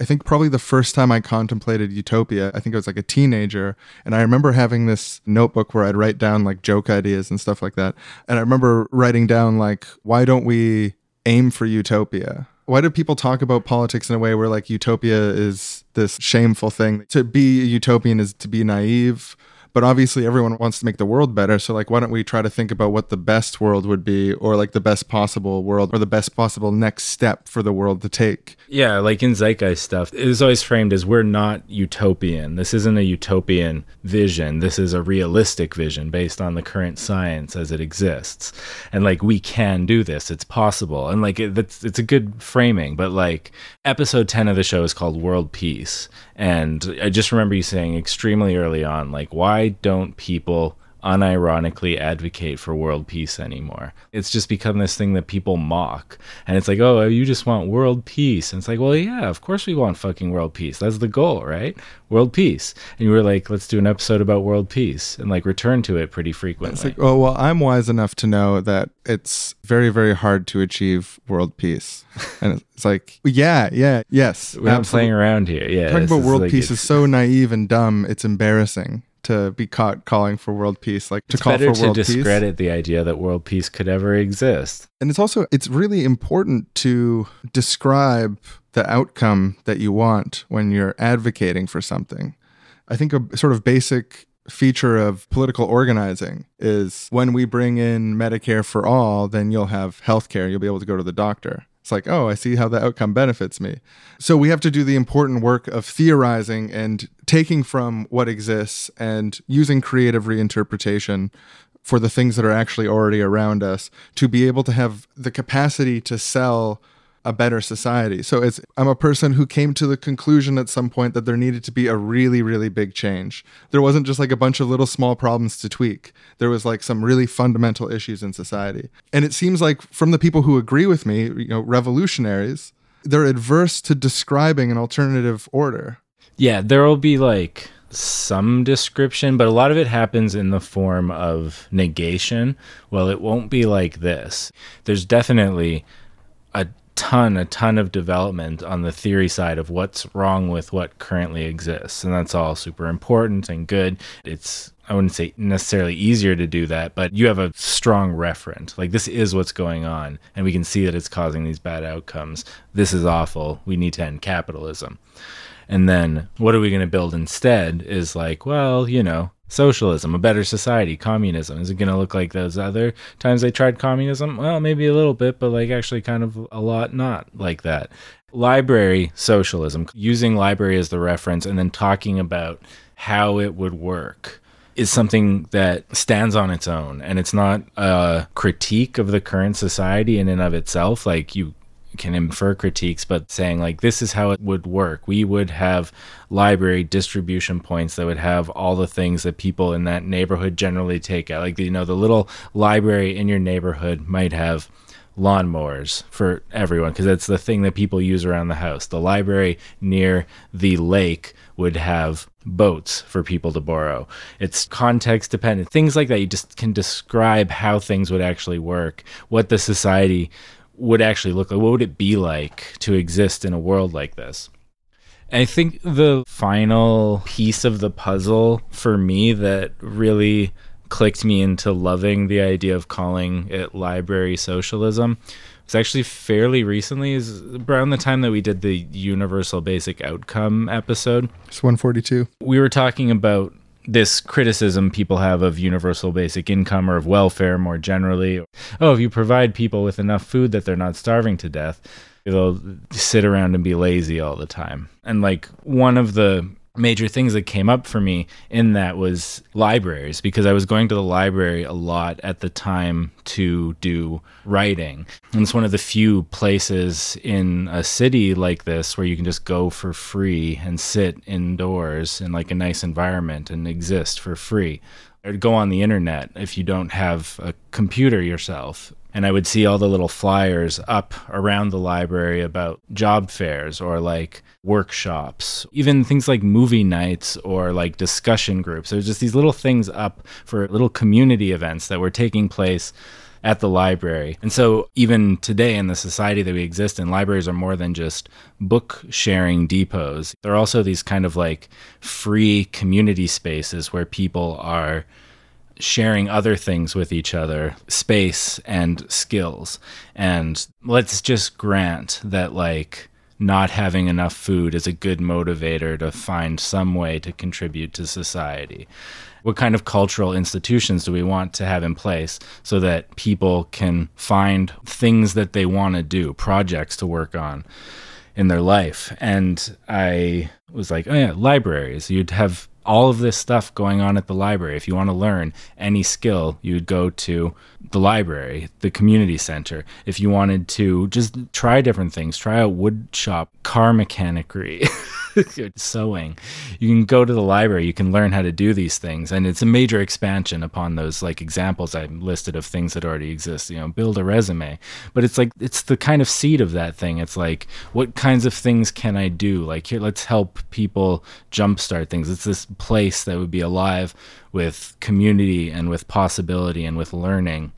I think probably the first time I contemplated utopia, I think I was like a teenager. And I remember having this notebook where I'd write down like joke ideas and stuff like that. And I remember writing down, like, why don't we aim for utopia? Why do people talk about politics in a way where like utopia is this shameful thing? To be a utopian is to be naive. But obviously, everyone wants to make the world better. So, like, why don't we try to think about what the best world would be, or like the best possible world, or the best possible next step for the world to take? Yeah, like in zeitgeist stuff, it is always framed as we're not utopian. This isn't a utopian vision. This is a realistic vision based on the current science as it exists. And like we can do this. It's possible. And like it, that's it's a good framing. But like episode ten of the show is called World Peace, and I just remember you saying extremely early on, like why don't people unironically advocate for world peace anymore. It's just become this thing that people mock. And it's like, oh, you just want world peace. And it's like, well, yeah, of course we want fucking world peace. That's the goal, right? World peace. And you were like, let's do an episode about world peace and like return to it pretty frequently. It's like, oh, well, I'm wise enough to know that it's very, very hard to achieve world peace. [laughs] And it's like, yeah, yeah, yes. we're not playing around here. Yeah. Talking about world like- peace is so naive and dumb, it's embarrassing to be caught calling for world peace. Like to it's call better for to world peace. discredit the idea that world peace could ever exist. And it's also it's really important to describe the outcome that you want when you're advocating for something. I think a sort of basic feature of political organizing is when we bring in Medicare for all, then you'll have healthcare, you'll be able to go to the doctor. It's like, oh, I see how the outcome benefits me. So we have to do the important work of theorizing and taking from what exists and using creative reinterpretation for the things that are actually already around us to be able to have the capacity to sell a better society. So it's I'm a person who came to the conclusion at some point that there needed to be a really really big change. There wasn't just like a bunch of little small problems to tweak. There was like some really fundamental issues in society. And it seems like from the people who agree with me, you know, revolutionaries, they're adverse to describing an alternative order. Yeah, there will be like some description, but a lot of it happens in the form of negation. Well, it won't be like this. There's definitely ton, a ton of development on the theory side of what's wrong with what currently exists. And that's all super important and good. It's, I wouldn't say necessarily easier to do that, but you have a strong referent. Like, this is what's going on, and we can see that it's causing these bad outcomes. This is awful. We need to end capitalism. And then what are we going to build instead is like, well, you know, socialism, a better society, communism. Is it going to look like those other times they tried communism? Well, maybe a little bit, but like actually kind of a lot not like that. Library socialism, using library as the reference and then talking about how it would work is something that stands on its own and it's not a critique of the current society in and of itself like you can infer critiques, but saying like this is how it would work. We would have library distribution points that would have all the things that people in that neighborhood generally take out. Like you know, the little library in your neighborhood might have lawnmowers for everyone because that's the thing that people use around the house. The library near the lake would have boats for people to borrow. It's context dependent. Things like that you just can describe how things would actually work, what the society would actually look like. What would it be like to exist in a world like this? I think the final piece of the puzzle for me that really clicked me into loving the idea of calling it library socialism. was actually fairly recently, is around the time that we did the universal basic outcome episode. It's 142. We were talking about this criticism people have of universal basic income or of welfare more generally. Oh, if you provide people with enough food that they're not starving to death, they'll sit around and be lazy all the time. And like one of the major things that came up for me in that was libraries because I was going to the library a lot at the time to do writing. And it's one of the few places in a city like this where you can just go for free and sit indoors in like a nice environment and exist for free. Or go on the internet if you don't have a computer yourself and I would see all the little flyers up around the library about job fairs or like workshops, even things like movie nights or like discussion groups. There's just these little things up for little community events that were taking place at the library. And so, even today in the society that we exist in, libraries are more than just book sharing depots. They're also these kind of like free community spaces where people are sharing other things with each other, space and skills. And let's just grant that, like, not having enough food is a good motivator to find some way to contribute to society. What kind of cultural institutions do we want to have in place so that people can find things that they want to do, projects to work on in their life? And I was like, oh, yeah, libraries. You'd have all of this stuff going on at the library. If you want to learn any skill, you would go to the library, the community center. If you wanted to just try different things, try out wood shop, car mechanicry. [laughs] sewing. You can go to the library, you can learn how to do these things. And it's a major expansion upon those like examples I listed of things that already exist. You know, build a resume. But it's like it's the kind of seed of that thing. It's like, what kinds of things can I do? Like here, let's help people jumpstart things. It's this place that would be alive with community and with possibility and with learning.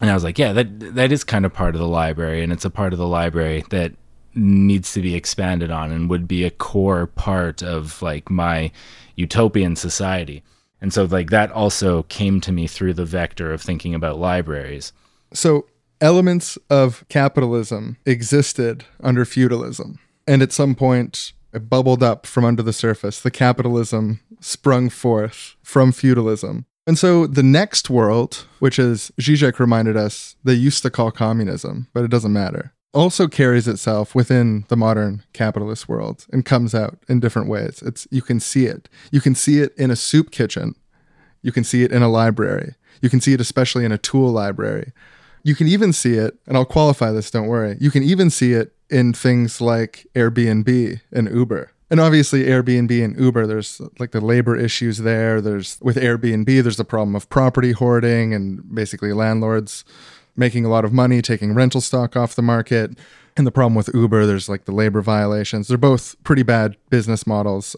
And I was like, yeah, that that is kind of part of the library, and it's a part of the library that needs to be expanded on and would be a core part of like my utopian society. And so like that also came to me through the vector of thinking about libraries. So elements of capitalism existed under feudalism. And at some point it bubbled up from under the surface. The capitalism sprung forth from feudalism. And so the next world, which is Zizek reminded us, they used to call communism, but it doesn't matter also carries itself within the modern capitalist world and comes out in different ways. It's you can see it. You can see it in a soup kitchen. You can see it in a library. You can see it especially in a tool library. You can even see it, and I'll qualify this, don't worry. You can even see it in things like Airbnb and Uber. And obviously Airbnb and Uber, there's like the labor issues there. There's with Airbnb, there's the problem of property hoarding and basically landlords making a lot of money, taking rental stock off the market. And the problem with Uber, there's like the labor violations. They're both pretty bad business models.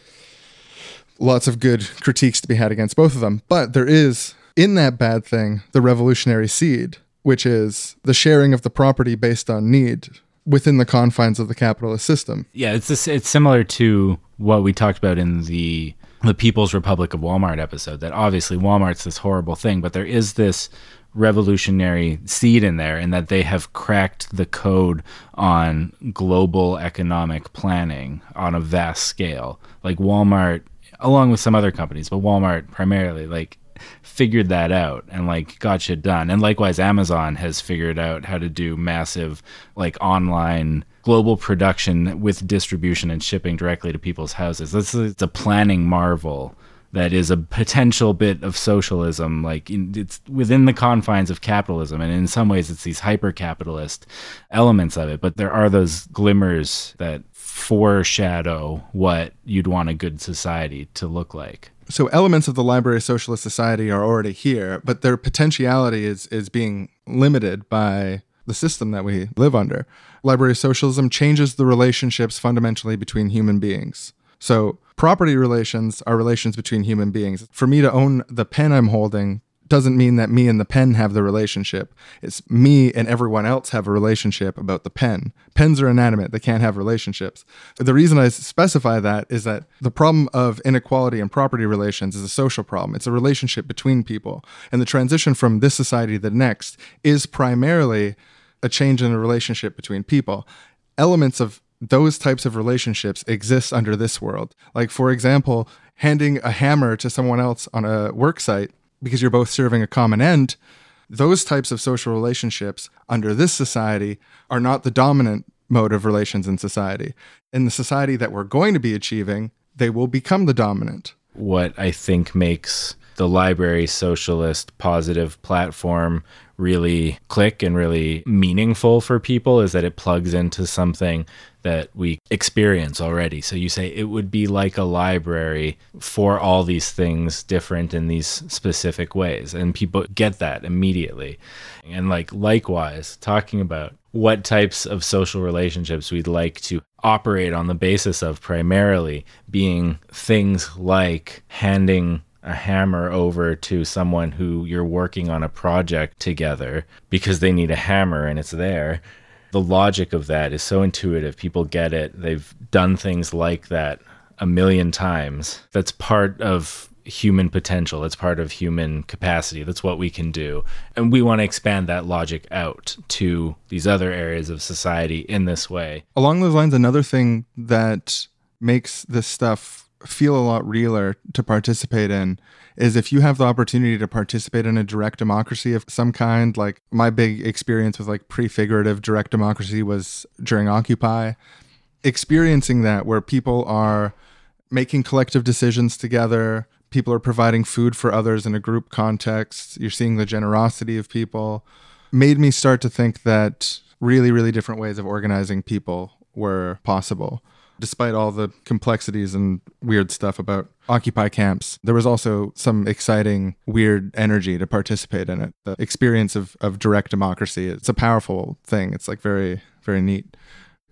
Lots of good critiques to be had against both of them. But there is, in that bad thing, the revolutionary seed, which is the sharing of the property based on need within the confines of the capitalist system. Yeah, it's this, it's similar to what we talked about in the the People's Republic of Walmart episode. That obviously Walmart's this horrible thing, but there is this revolutionary seed in there and that they have cracked the code on global economic planning on a vast scale. Like Walmart, along with some other companies, but Walmart primarily, like figured that out and like got shit done. And likewise, Amazon has figured out how to do massive, like online global production with distribution and shipping directly to people's houses. This is a planning marvel that is a potential bit of socialism like in, it's within the confines of capitalism and in some ways it's these hyper capitalist elements of it but there are those glimmers that foreshadow what you'd want a good society to look like so elements of the library socialist society are already here but their potentiality is is being limited by the system that we live under library socialism changes the relationships fundamentally between human beings so property relations are relations between human beings. For me to own the pen I'm holding doesn't mean that me and the pen have the relationship. It's me and everyone else have a relationship about the pen. Pens are inanimate, they can't have relationships. The reason I specify that is that the problem of inequality and property relations is a social problem. It's a relationship between people. And the transition from this society to the next is primarily a change in the relationship between people. Elements of those types of relationships exist under this world. Like, for example, handing a hammer to someone else on a work site because you're both serving a common end, those types of social relationships under this society are not the dominant mode of relations in society. In the society that we're going to be achieving, they will become the dominant. What I think makes the library socialist positive platform really click and really meaningful for people is that it plugs into something that we experience already. So you say it would be like a library for all these things different in these specific ways and people get that immediately. And like likewise talking about what types of social relationships we'd like to operate on the basis of primarily being things like handing a hammer over to someone who you're working on a project together because they need a hammer and it's there. The logic of that is so intuitive. People get it. They've done things like that a million times. That's part of human potential. It's part of human capacity. That's what we can do. And we want to expand that logic out to these other areas of society in this way. Along those lines, another thing that makes this stuff feel a lot realer to participate in is if you have the opportunity to participate in a direct democracy of some kind. Like my big experience with like prefigurative direct democracy was during occupy. Experiencing that where people are making collective decisions together people are providing food for others in a group context you're seeing the generosity of people made me start to think that really really different ways of organizing people were possible despite all the complexities and weird stuff about Occupy camps, there was also some exciting, weird energy to participate in it. The experience of, of direct democracy, it's a powerful thing. It's like very, very neat.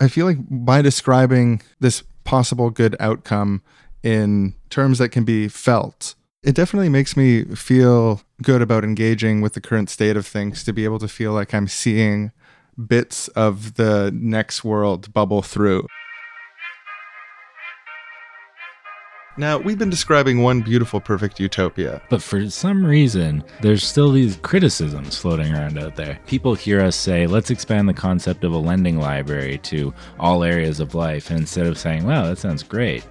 I feel like by describing this possible good outcome in terms that can be felt, it definitely makes me feel good about engaging with the current state of things to be able to feel like I'm seeing bits of the next world bubble through. Now, we've been describing one beautiful, perfect utopia. But for some reason, there's still these criticisms floating around out there. People hear us say, let's expand the concept of a lending library to all areas of life. And instead of saying, wow, that sounds great,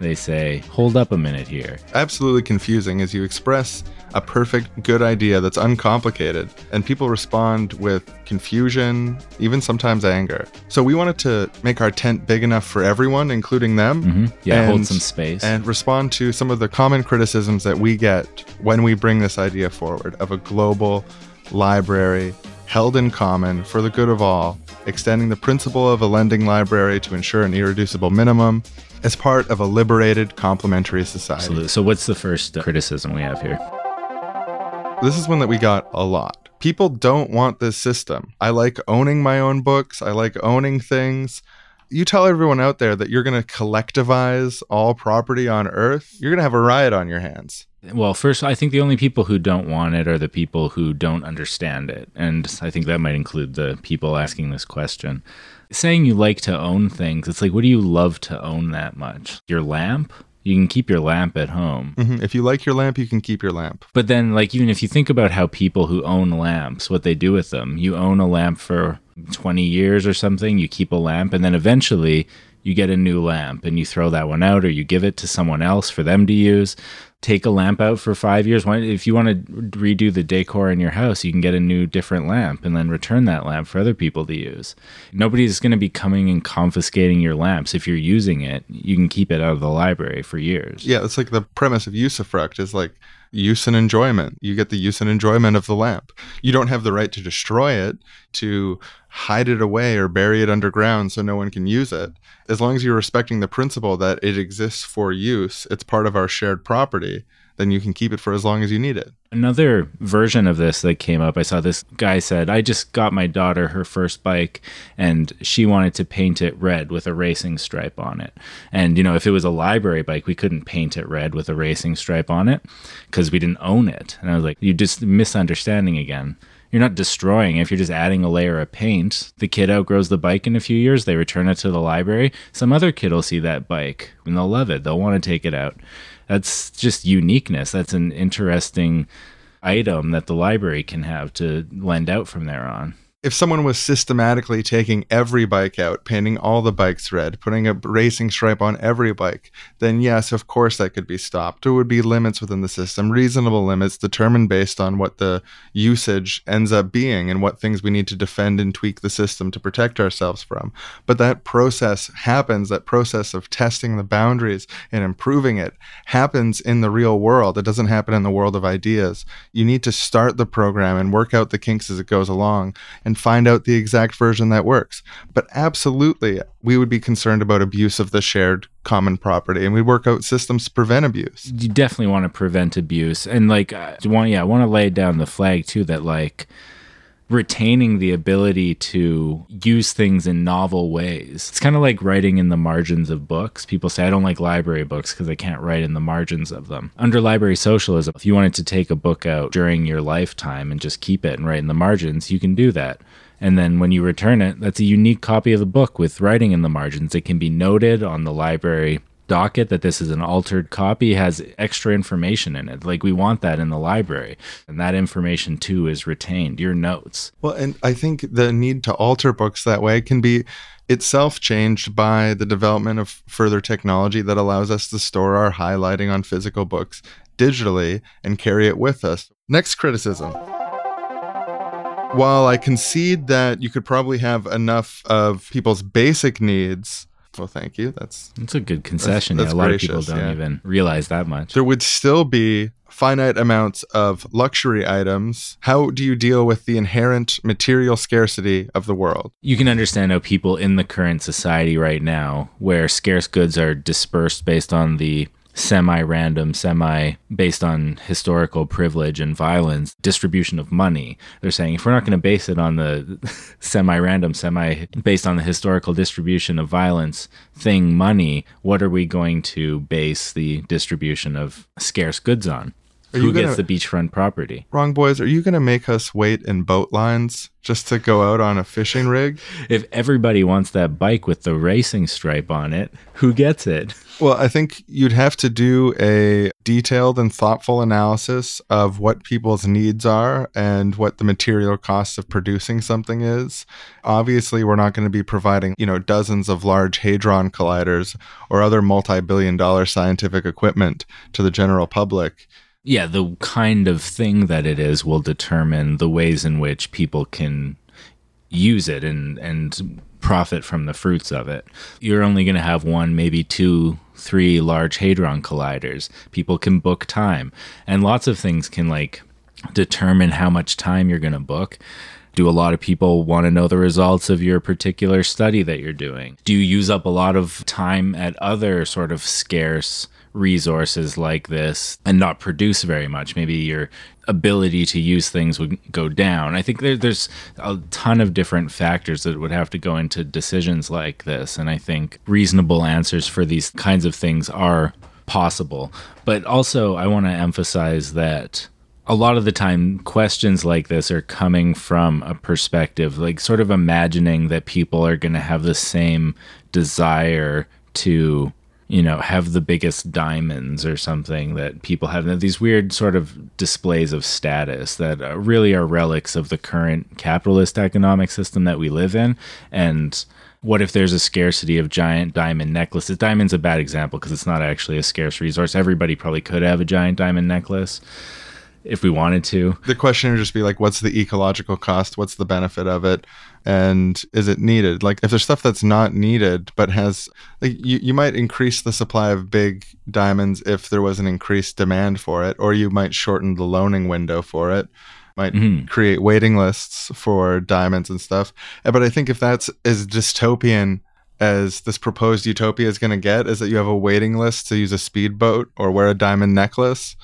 they say, hold up a minute here. Absolutely confusing as you express a perfect, good idea that's uncomplicated, and people respond with confusion, even sometimes anger. So we wanted to make our tent big enough for everyone, including them. Mm-hmm. Yeah, hold some space. And respond to some of the common criticisms that we get when we bring this idea forward of a global library held in common for the good of all, extending the principle of a lending library to ensure an irreducible minimum as part of a liberated complementary society. Absolutely. So, what's the first criticism we have here? This is one that we got a lot. People don't want this system. I like owning my own books, I like owning things. You tell everyone out there that you're going to collectivize all property on Earth, you're going to have a riot on your hands. Well, first, I think the only people who don't want it are the people who don't understand it. And I think that might include the people asking this question. Saying you like to own things, it's like, what do you love to own that much? Your lamp? You can keep your lamp at home. Mm-hmm. If you like your lamp, you can keep your lamp. But then, like, even if you think about how people who own lamps, what they do with them, you own a lamp for 20 years or something, you keep a lamp, and then eventually you get a new lamp and you throw that one out or you give it to someone else for them to use take a lamp out for five years. If you want to redo the decor in your house, you can get a new, different lamp and then return that lamp for other people to use. Nobody's going to be coming and confiscating your lamps. If you're using it, you can keep it out of the library for years. Yeah, it's like the premise of usufruct is like use and enjoyment. You get the use and enjoyment of the lamp. You don't have the right to destroy it, to hide it away or bury it underground so no one can use it. As long as you're respecting the principle that it exists for use, it's part of our shared property, then you can keep it for as long as you need it. Another version of this that came up, I saw this guy said, I just got my daughter her first bike and she wanted to paint it red with a racing stripe on it. And, you know, if it was a library bike, we couldn't paint it red with a racing stripe on it because we didn't own it. And I was like, you just misunderstanding again. You're not destroying if you're just adding a layer of paint. The kid outgrows the bike in a few years, they return it to the library. Some other kid will see that bike and they'll love it. They'll want to take it out that's just uniqueness. That's an interesting item that the library can have to lend out from there on if someone was systematically taking every bike out, painting all the bikes red, putting a racing stripe on every bike, then yes, of course that could be stopped. There would be limits within the system, reasonable limits determined based on what the usage ends up being and what things we need to defend and tweak the system to protect ourselves from. But that process happens, that process of testing the boundaries and improving it happens in the real world. It doesn't happen in the world of ideas. You need to start the program and work out the kinks as it goes along and find out the exact version that works. But absolutely, we would be concerned about abuse of the shared common property and we work out systems to prevent abuse. You definitely want to prevent abuse. And like, uh, I want, yeah, I want to lay down the flag too that like, retaining the ability to use things in novel ways. It's kind of like writing in the margins of books. People say, I don't like library books because I can't write in the margins of them. Under library socialism, if you wanted to take a book out during your lifetime and just keep it and write in the margins, you can do that. And then when you return it, that's a unique copy of the book with writing in the margins. It can be noted on the library docket that this is an altered copy has extra information in it. Like we want that in the library. And that information too is retained, your notes. Well, and I think the need to alter books that way can be itself changed by the development of further technology that allows us to store our highlighting on physical books digitally and carry it with us. Next criticism. While I concede that you could probably have enough of people's basic needs well, thank you. That's that's a good concession. That's, that's yeah, a lot gracious, of people don't yeah. even realize that much. There would still be finite amounts of luxury items. How do you deal with the inherent material scarcity of the world? You can understand how people in the current society right now, where scarce goods are dispersed based on the semi random, semi based on historical privilege and violence distribution of money. They're saying if we're not going to base it on the [laughs] semi random, semi based on the historical distribution of violence thing, money, what are we going to base the distribution of scarce goods on? Are Who gets the beachfront property? Wrong, boys. Are you going to make us wait in boat lines just to go out on a fishing rig? [laughs] if everybody wants that bike with the racing stripe on it, who gets it? Well, I think you'd have to do a detailed and thoughtful analysis of what people's needs are and what the material costs of producing something is. Obviously, we're not going to be providing, you know, dozens of large hadron colliders or other multi-billion dollar scientific equipment to the general public yeah, the kind of thing that it is will determine the ways in which people can use it and and profit from the fruits of it. You're only going to have one, maybe two, three large hadron colliders. People can book time, and lots of things can like determine how much time you're going to book. Do a lot of people want to know the results of your particular study that you're doing? Do you use up a lot of time at other sort of scarce resources like this and not produce very much. Maybe your ability to use things would go down. I think there, there's a ton of different factors that would have to go into decisions like this. And I think reasonable answers for these kinds of things are possible. But also, I want to emphasize that a lot of the time questions like this are coming from a perspective like sort of imagining that people are going to have the same desire to you know, have the biggest diamonds or something that people have. And These weird sort of displays of status that uh, really are relics of the current capitalist economic system that we live in. And what if there's a scarcity of giant diamond necklaces? Diamond's a bad example because it's not actually a scarce resource. Everybody probably could have a giant diamond necklace if we wanted to. The question would just be like, what's the ecological cost? What's the benefit of it? And is it needed? Like, if there's stuff that's not needed, but has, like, you, you might increase the supply of big diamonds if there was an increased demand for it, or you might shorten the loaning window for it might mm-hmm. create waiting lists for diamonds and stuff. But I think if that's as dystopian as this proposed utopia is going to get is that you have a waiting list to use a speedboat or wear a diamond necklace.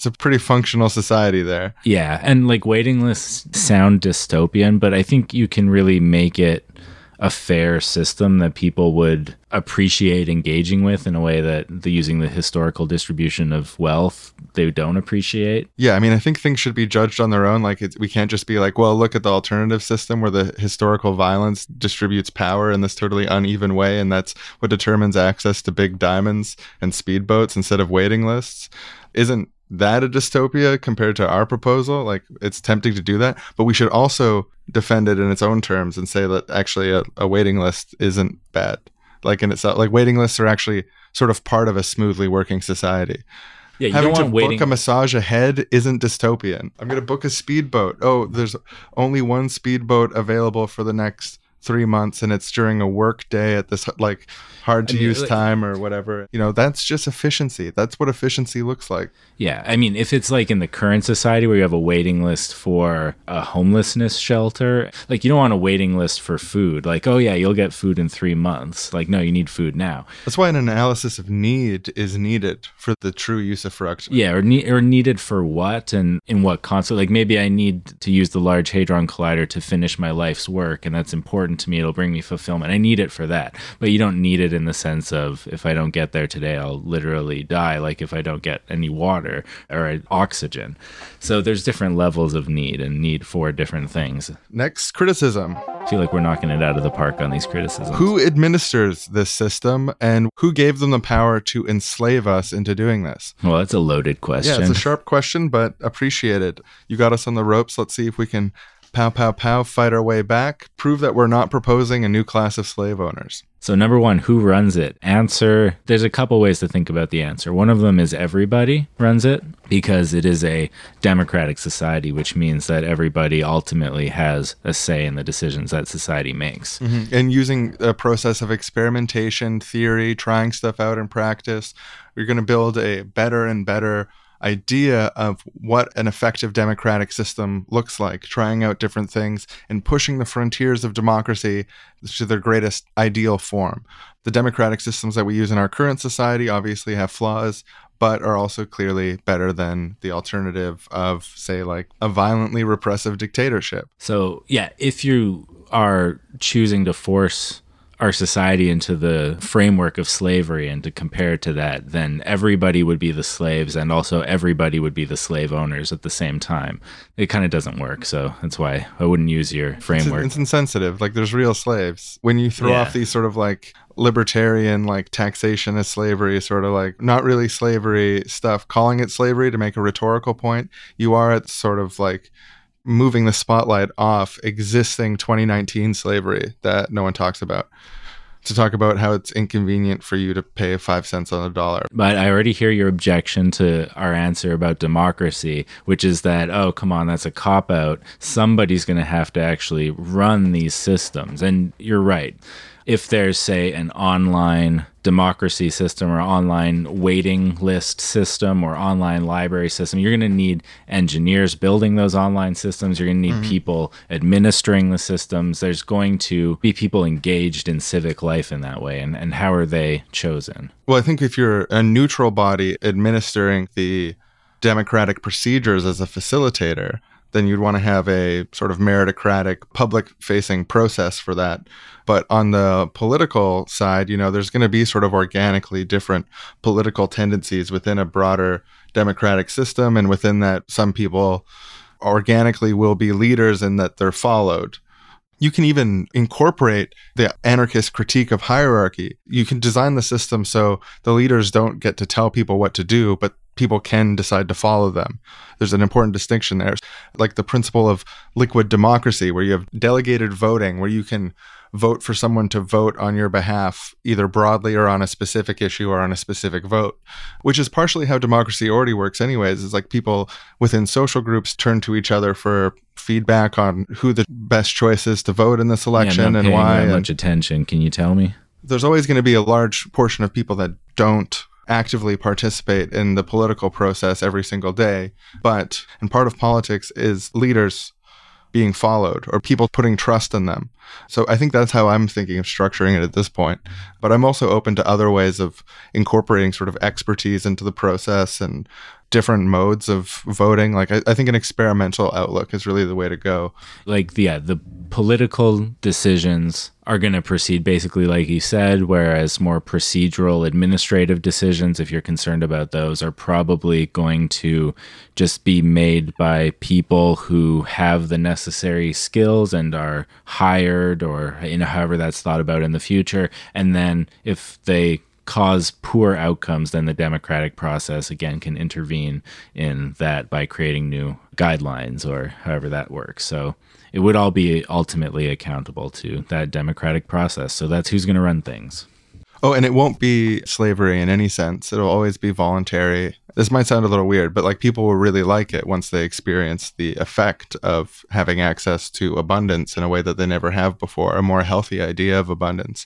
It's a pretty functional society there. Yeah, and like waiting lists sound dystopian, but I think you can really make it a fair system that people would appreciate engaging with in a way that the using the historical distribution of wealth they don't appreciate. Yeah, I mean, I think things should be judged on their own. Like, it's, we can't just be like, well, look at the alternative system where the historical violence distributes power in this totally uneven way, and that's what determines access to big diamonds and speedboats instead of waiting lists. Isn't that a dystopia compared to our proposal? Like, it's tempting to do that, but we should also defend it in its own terms and say that actually a, a waiting list isn't bad. Like in itself, like waiting lists are actually sort of part of a smoothly working society. Yeah, you Having to waiting. book a massage ahead isn't dystopian. I'm going to book a speedboat. Oh, there's only one speedboat available for the next three months, and it's during a work day at this like hard to I mean, use like- time or whatever. You know, that's just efficiency. That's what efficiency looks like. Yeah, I mean, if it's like in the current society where you have a waiting list for a homelessness shelter, like you don't want a waiting list for food. Like, oh yeah, you'll get food in three months. Like, no, you need food now. That's why an analysis of need is needed for the true usufruct. Yeah, or, ne- or needed for what and in what concept? Like maybe I need to use the Large Hadron Collider to finish my life's work, and that's important to me. It'll bring me fulfillment. I need it for that, but you don't need it in the sense of if I don't get there today, I'll literally die. Like if I don't get any water or oxygen. So there's different levels of need and need for different things. Next criticism. I feel like we're knocking it out of the park on these criticisms. Who administers this system and who gave them the power to enslave us into doing this? Well, that's a loaded question. Yeah, it's a sharp question, but appreciate it. You got us on the ropes. Let's see if we can pow, pow, pow, fight our way back. Prove that we're not proposing a new class of slave owners. So, number one, who runs it? Answer there's a couple ways to think about the answer. One of them is everybody runs it because it is a democratic society, which means that everybody ultimately has a say in the decisions that society makes. Mm-hmm. And using a process of experimentation, theory, trying stuff out in practice, we're going to build a better and better idea of what an effective democratic system looks like, trying out different things and pushing the frontiers of democracy to their greatest ideal form. The democratic systems that we use in our current society obviously have flaws, but are also clearly better than the alternative of, say, like a violently repressive dictatorship. So, yeah, if you are choosing to force our society into the framework of slavery and to compare it to that, then everybody would be the slaves and also everybody would be the slave owners at the same time. It kind of doesn't work. So that's why I wouldn't use your It's, framework. it's insensitive. Like there's real slaves. When you throw Yeah. off these sort of like libertarian like taxation as slavery, sort of like not really slavery stuff, calling it slavery to make a rhetorical point, you are at sort of like moving the spotlight off existing 2019 slavery that no one talks about. To talk about how it's inconvenient for you to pay five cents on a dollar. But I already hear your objection to our answer about democracy, which is that, oh, come on, that's a cop out. Somebody's going to have to actually run these systems. And you're right. If there's, say, an online democracy system or online waiting list system or online library system, you're going to need engineers building those online systems. You're going to need mm-hmm. people administering the systems. There's going to be people engaged in civic life in that way. And, and how are they chosen? Well, I think if you're a neutral body administering the democratic procedures as a facilitator, then you'd want to have a sort of meritocratic public facing process for that. But on the political side, you know, there's going to be sort of organically different political tendencies within a broader democratic system. And within that, some people organically will be leaders and that they're followed. You can even incorporate the anarchist critique of hierarchy. You can design the system so the leaders don't get to tell people what to do, but people can decide to follow them. There's an important distinction there. Like the principle of liquid democracy, where you have delegated voting, where you can vote for someone to vote on your behalf, either broadly or on a specific issue or on a specific vote, which is partially how democracy already works, anyways. Is like people within social groups turn to each other for feedback on who the best choice is to vote in this Yeah, election not and why. that and- much attention. Can you tell me? there's always going to be a large portion of people that don't actively participate in the political process every single day. But, and part of politics is leaders being followed or people putting trust in them. So I think that's how I'm thinking of structuring it at this point. But I'm also open to other ways of incorporating sort of expertise into the process and different modes of voting. Like I, I think an experimental outlook is really the way to go. like yeah the political decisions are going to proceed basically like you said whereas more procedural administrative decisions if you're concerned about those are probably going to just be made by people who have the necessary skills and are hired or know however that's thought about in the future. And then if they cause poor outcomes, then the democratic process again can intervene in that by creating new guidelines or however that works. So it would all be ultimately accountable to that democratic process. So that's who's going to run things. Oh, and it won't be slavery in any sense. It'll always be voluntary. This might sound a little weird, but like people will really like it once they experience the effect of having access to abundance in a way that they never have before, a more healthy idea of abundance.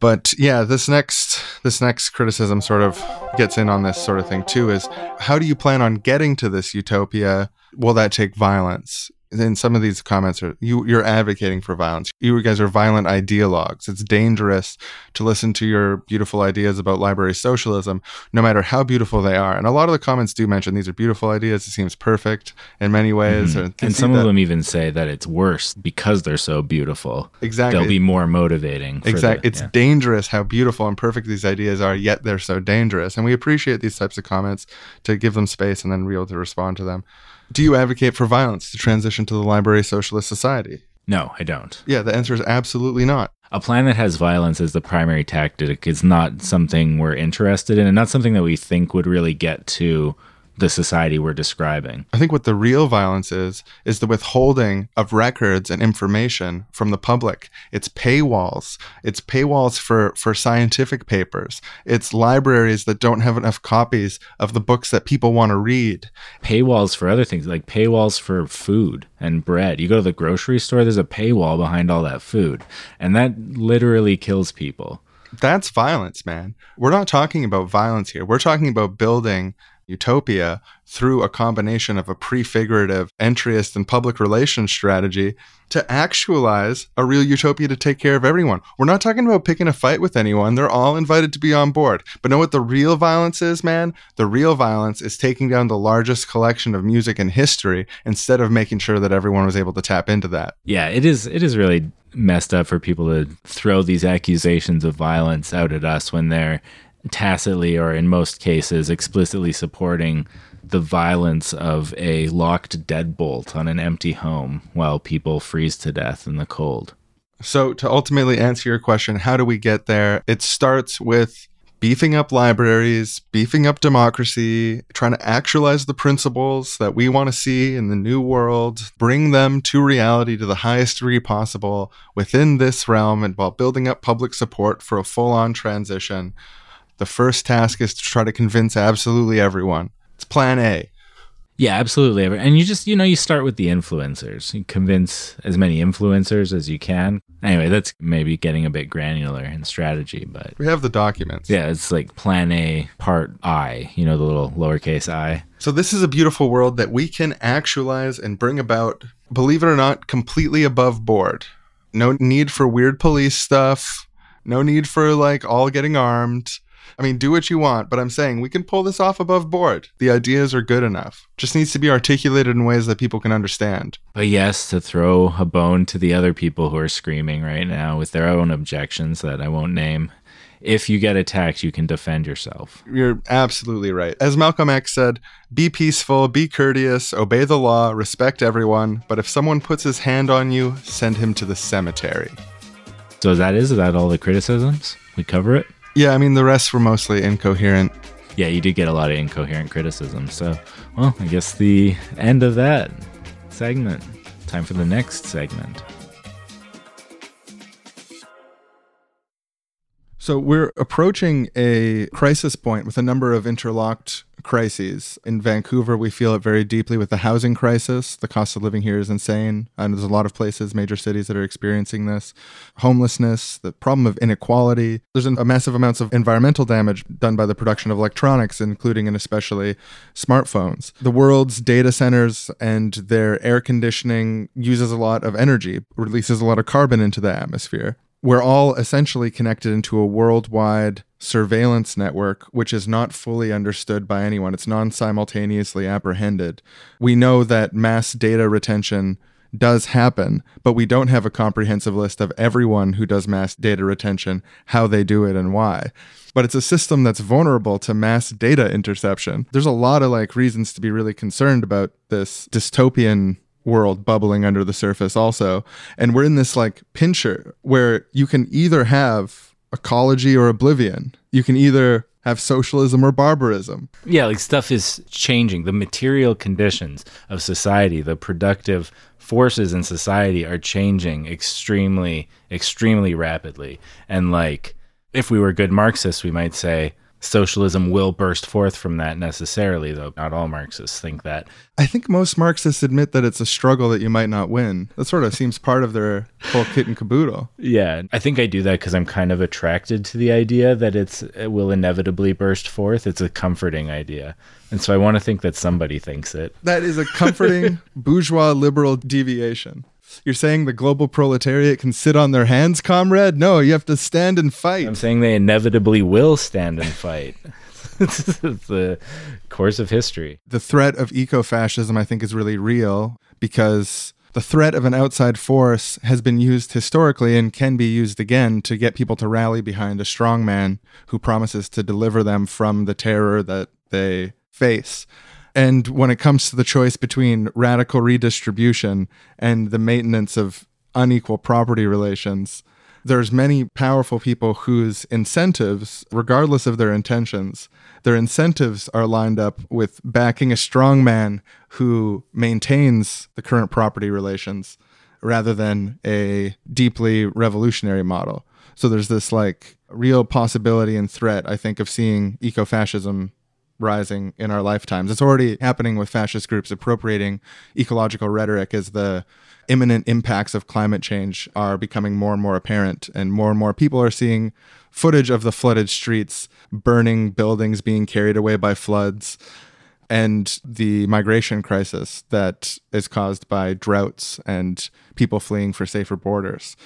But yeah, this next this next criticism sort of gets in on this sort of thing too is how do you plan on getting to this utopia? Will that take violence? In some of these comments are you you're advocating for violence. You guys are violent ideologues. It's dangerous to listen to your beautiful ideas about library socialism, no matter how beautiful they are. And a lot of the comments do mention these are beautiful ideas. It seems perfect in many ways. Mm-hmm. And some that. of them even say that it's worse because they're so beautiful. Exactly. They'll be more motivating. Exactly. it's yeah. dangerous how beautiful and perfect these ideas are, yet they're so dangerous. And we appreciate these types of comments to give them space and then be able to respond to them. Do you advocate for violence to transition to the library socialist society? No, I don't. Yeah, the answer is absolutely not. A plan that has violence as the primary tactic is not something we're interested in and not something that we think would really get to the society we're describing. I think what the real violence is, is the withholding of records and information from the public. It's paywalls. It's paywalls for, for scientific papers. It's libraries that don't have enough copies of the books that people want to read. Paywalls for other things, like paywalls for food and bread. You go to the grocery store, there's a paywall behind all that food. And that literally kills people. That's violence, man. We're not talking about violence here. We're talking about building utopia through a combination of a prefigurative entryist and public relations strategy to actualize a real utopia to take care of everyone. We're not talking about picking a fight with anyone. They're all invited to be on board. But know what the real violence is, man? The real violence is taking down the largest collection of music in history instead of making sure that everyone was able to tap into that. Yeah, it is it is really messed up for people to throw these accusations of violence out at us when they're tacitly or in most cases explicitly supporting the violence of a locked deadbolt on an empty home while people freeze to death in the cold. So, to ultimately answer your question, how do we get there? It starts with beefing up libraries, beefing up democracy, trying to actualize the principles that we want to see in the new world, bring them to reality to the highest degree possible within this realm, and while building up public support for a full on transition the first task is to try to convince absolutely everyone. It's plan A. Yeah, absolutely. And you just, you know, you start with the influencers. You convince as many influencers as you can. Anyway, that's maybe getting a bit granular in strategy, but we have the documents. Yeah, it's like plan A, part I, you know, the little lowercase i. So, this is a beautiful world that we can actualize and bring about, believe it or not, completely above board. No need for weird police stuff. No need for like all getting armed I mean, do what you want, but I'm saying we can pull this off above board. The ideas are good enough. Just needs to be articulated in ways that people can understand. But yes, to throw a bone to the other people who are screaming right now with their own objections that I won't name. If you get attacked, you can defend yourself. You're absolutely right. As Malcolm X said, be peaceful, be courteous, obey the law, respect everyone, but if someone puts his hand on you, send him to the cemetery. So that is, is that all the criticisms? We cover it? Yeah, I mean, the rest were mostly incoherent. Yeah, you did get a lot of incoherent criticism. So, well, I guess the end of that segment. Time for the next segment. So we're approaching a crisis point with a number of interlocked crises. In Vancouver, we feel it very deeply with the housing crisis. The cost of living here is insane. And there's a lot of places, major cities, that are experiencing this. Homelessness, the problem of inequality. There's a massive amounts of environmental damage done by the production of electronics, including and especially smartphones. The world's data centers and their air conditioning uses a lot of energy, releases a lot of carbon into the atmosphere we're all essentially connected into a worldwide surveillance network, which is not fully understood by anyone. It's non simultaneously apprehended. We know that mass data retention does happen, but we don't have a comprehensive list of everyone who does mass data retention, how they do it, and why. But it's a system that's vulnerable to mass data interception. There's a lot of like reasons to be really concerned about this dystopian world bubbling under the surface also and we're in this like pincher where you can either have ecology or oblivion you can either have socialism or barbarism Yeah, like stuff is changing. The material conditions of society, the productive forces in society are changing extremely, extremely rapidly. And like, if we were good Marxists, we might say socialism will burst forth from that necessarily, though not all Marxists think that. i think most marxists admit that it's a struggle that you might not win that sort of seems part of their whole kit and caboodle Yeah, I think I do that because I'm kind of attracted to the idea that it's it will inevitably burst forth. It's a comforting idea, and so I want to think that somebody thinks it. that is a comforting [laughs] bourgeois liberal deviation you're saying the global proletariat can sit on their hands comrade no you have to stand and fight I'm saying they inevitably will stand and fight. [laughs] it's the course of history. the threat of eco-fascism i think is really real because the threat of an outside force has been used historically and can be used again to get people to rally behind a strong man who promises to deliver them from the terror that they face and when it comes to the choice between radical redistribution and the maintenance of unequal property relations there's many powerful people whose incentives regardless of their intentions their incentives are lined up with backing a strong man who maintains the current property relations rather than a deeply revolutionary model. So there's this like real possibility and threat i think of seeing ecofascism rising in our lifetimes. It's already happening with fascist groups appropriating ecological rhetoric as the imminent impacts of climate change are becoming more and more apparent, and more and more people are seeing footage of the flooded streets, burning buildings being carried away by floods, and the migration crisis that is caused by droughts and people fleeing for safer borders.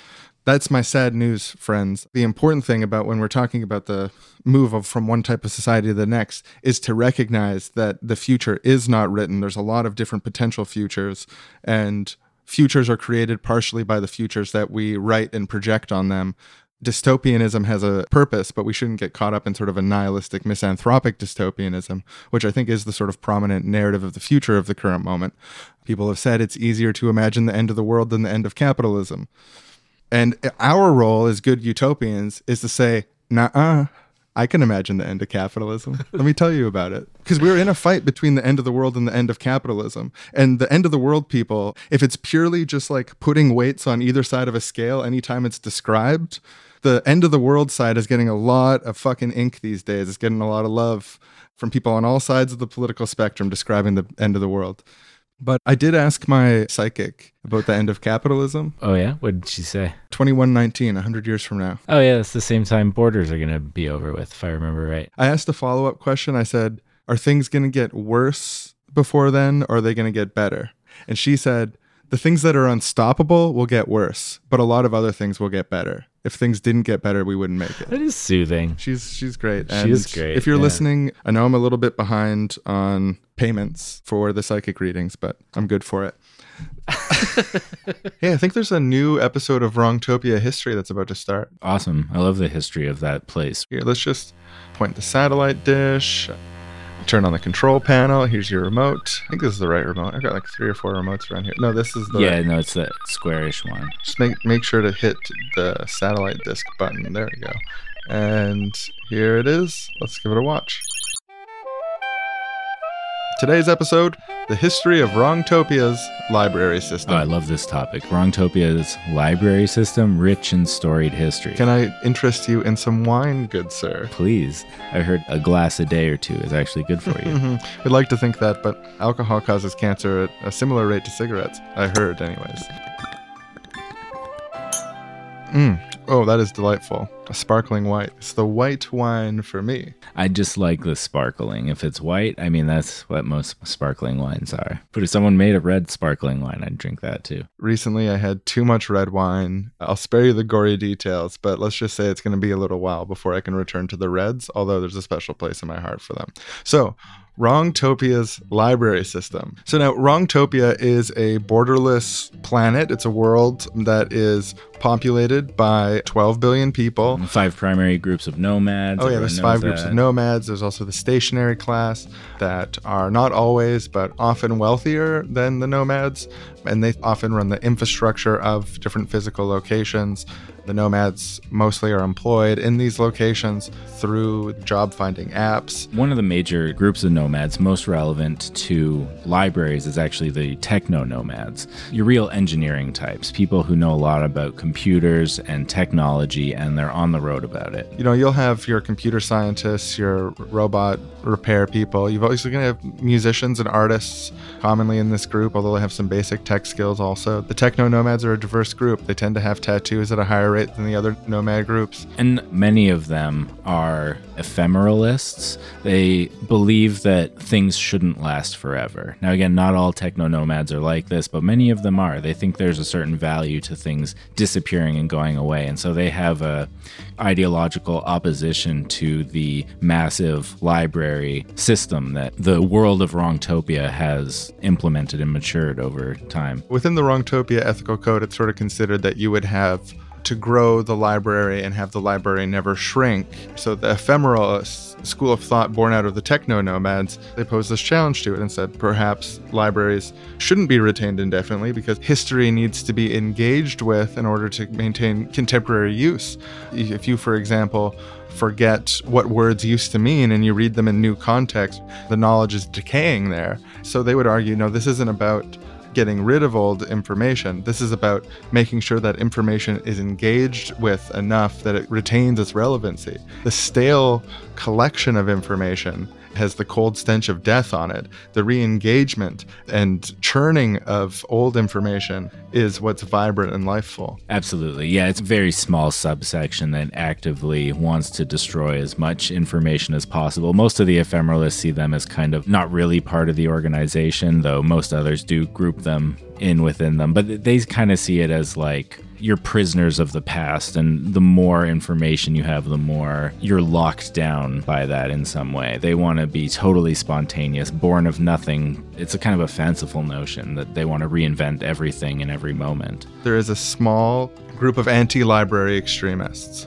That's my sad news, friends. The important thing about when we're talking about the move of from one type of society to the next is to recognize that the future is not written. There's a lot of different potential futures, and futures are created partially by the futures that we write and project on them. Dystopianism has a purpose, but we shouldn't get caught up in sort of a nihilistic, misanthropic dystopianism, which I think is the sort of prominent narrative of the future of the current moment. People have said it's easier to imagine the end of the world than the end of capitalism. And our role as good utopians is to say, nah, I can imagine the end of capitalism. [laughs] Let me tell you about it. Because we're in a fight between the end of the world and the end of capitalism. And the end of the world people, if it's purely just like putting weights on either side of a scale anytime it's described, the end of the world side is getting a lot of fucking ink these days. It's getting a lot of love from people on all sides of the political spectrum describing the end of the world. But I did ask my psychic about the end of capitalism. Oh yeah, what did she say? 2119, 100 years from now. Oh yeah, that's the same time borders are gonna be over with, if I remember right. I asked a follow up question. I said, Are things going to get worse before then, or are they going to get better? And she said, The things that are unstoppable will get worse, but a lot of other things will get better. If things didn't get better, we wouldn't make it. That is soothing. She's she's great. She is great, If you're yeah. listening, I know I'm a little bit behind on payments for the psychic readings, but I'm good for it. [laughs] hey, I think there's a new episode of Wrongtopia history that's about to start. Awesome. I love the history of that place. Here, let's just point the satellite dish. Turn on the control panel. Here's your remote. I think this is the right remote. I've got like three or four remotes around here. No, this is the yeah, right. no, it's the squarish one. Just make make sure to hit the satellite disc button. There we go. And here it is. Let's give it a watch. Today's episode The History of Wrongtopia's Library System. Oh, I love this topic. Wrongtopia's library system, rich and storied history. Can I interest you in some wine, good sir? Please. I heard a glass a day or two is actually good for you. [laughs] I'd like to think that, but alcohol causes cancer at a similar rate to cigarettes. I heard, anyways. Mm. Oh, that is delightful. A sparkling white. It's the white wine for me. I just like the sparkling. If it's white, I mean, that's what most sparkling wines are. But if someone made a red sparkling wine, I'd drink that too. Recently, I had too much red wine. I'll spare you the gory details, but let's just say it's going to be a little while before I can return to the reds, although there's a special place in my heart for them. So, Wrongtopia's library system. So now Wrongtopia is a borderless planet. It's a world that is populated by 12 billion people. Five primary groups of nomads. Oh yeah, there's five groups of nomads. There's also the stationary class that are not always, but often wealthier than the nomads, and they often run the infrastructure of different physical locations. The nomads mostly are employed in these locations through job finding apps. One of the major groups of nomads most relevant to libraries is actually the techno nomads. Your real engineering types, people who know a lot about computers and technology and they're on the road about it. You know, you'll have your computer scientists, your robot repair people. You've also going to have musicians and artists commonly in this group, although they have some basic tech skills also. The techno nomads are a diverse group. They tend to have tattoos at a higher rate than the other nomad groups. And many of them are ephemeralists. They believe that things shouldn't last forever. Now, again, not all techno nomads are like this, but many of them are. They think there's a certain value to things disappearing and going away. And so they have a ideological opposition to the massive library system that the world of Wrongtopia has implemented and matured over time. Within the Wrongtopia ethical code, it's sort of considered that you would have to grow the library and have the library never shrink. So the ephemeral school of thought born out of the techno nomads, they posed this challenge to it and said perhaps libraries shouldn't be retained indefinitely because history needs to be engaged with in order to maintain contemporary use. If you, for example, forget what words used to mean and you read them in new context, the knowledge is decaying there. So they would argue, no, this isn't about getting rid of old information. This is about making sure that information is engaged with enough that it retains its relevancy. The stale collection of information has the cold stench of death on it. The re engagement and churning of old information is what's vibrant and lifeful. Absolutely. Yeah, it's a very small subsection that actively wants to destroy as much information as possible. Most of the ephemeralists see them as kind of not really part of the organization, though most others do group them in within them. But they kind of see it as like you're prisoners of the past, and the more information you have, the more you're locked down by that in some way. They want to be totally spontaneous, born of nothing. It's a kind of a fanciful notion that they want to reinvent everything in every moment. There is a small group of anti library extremists,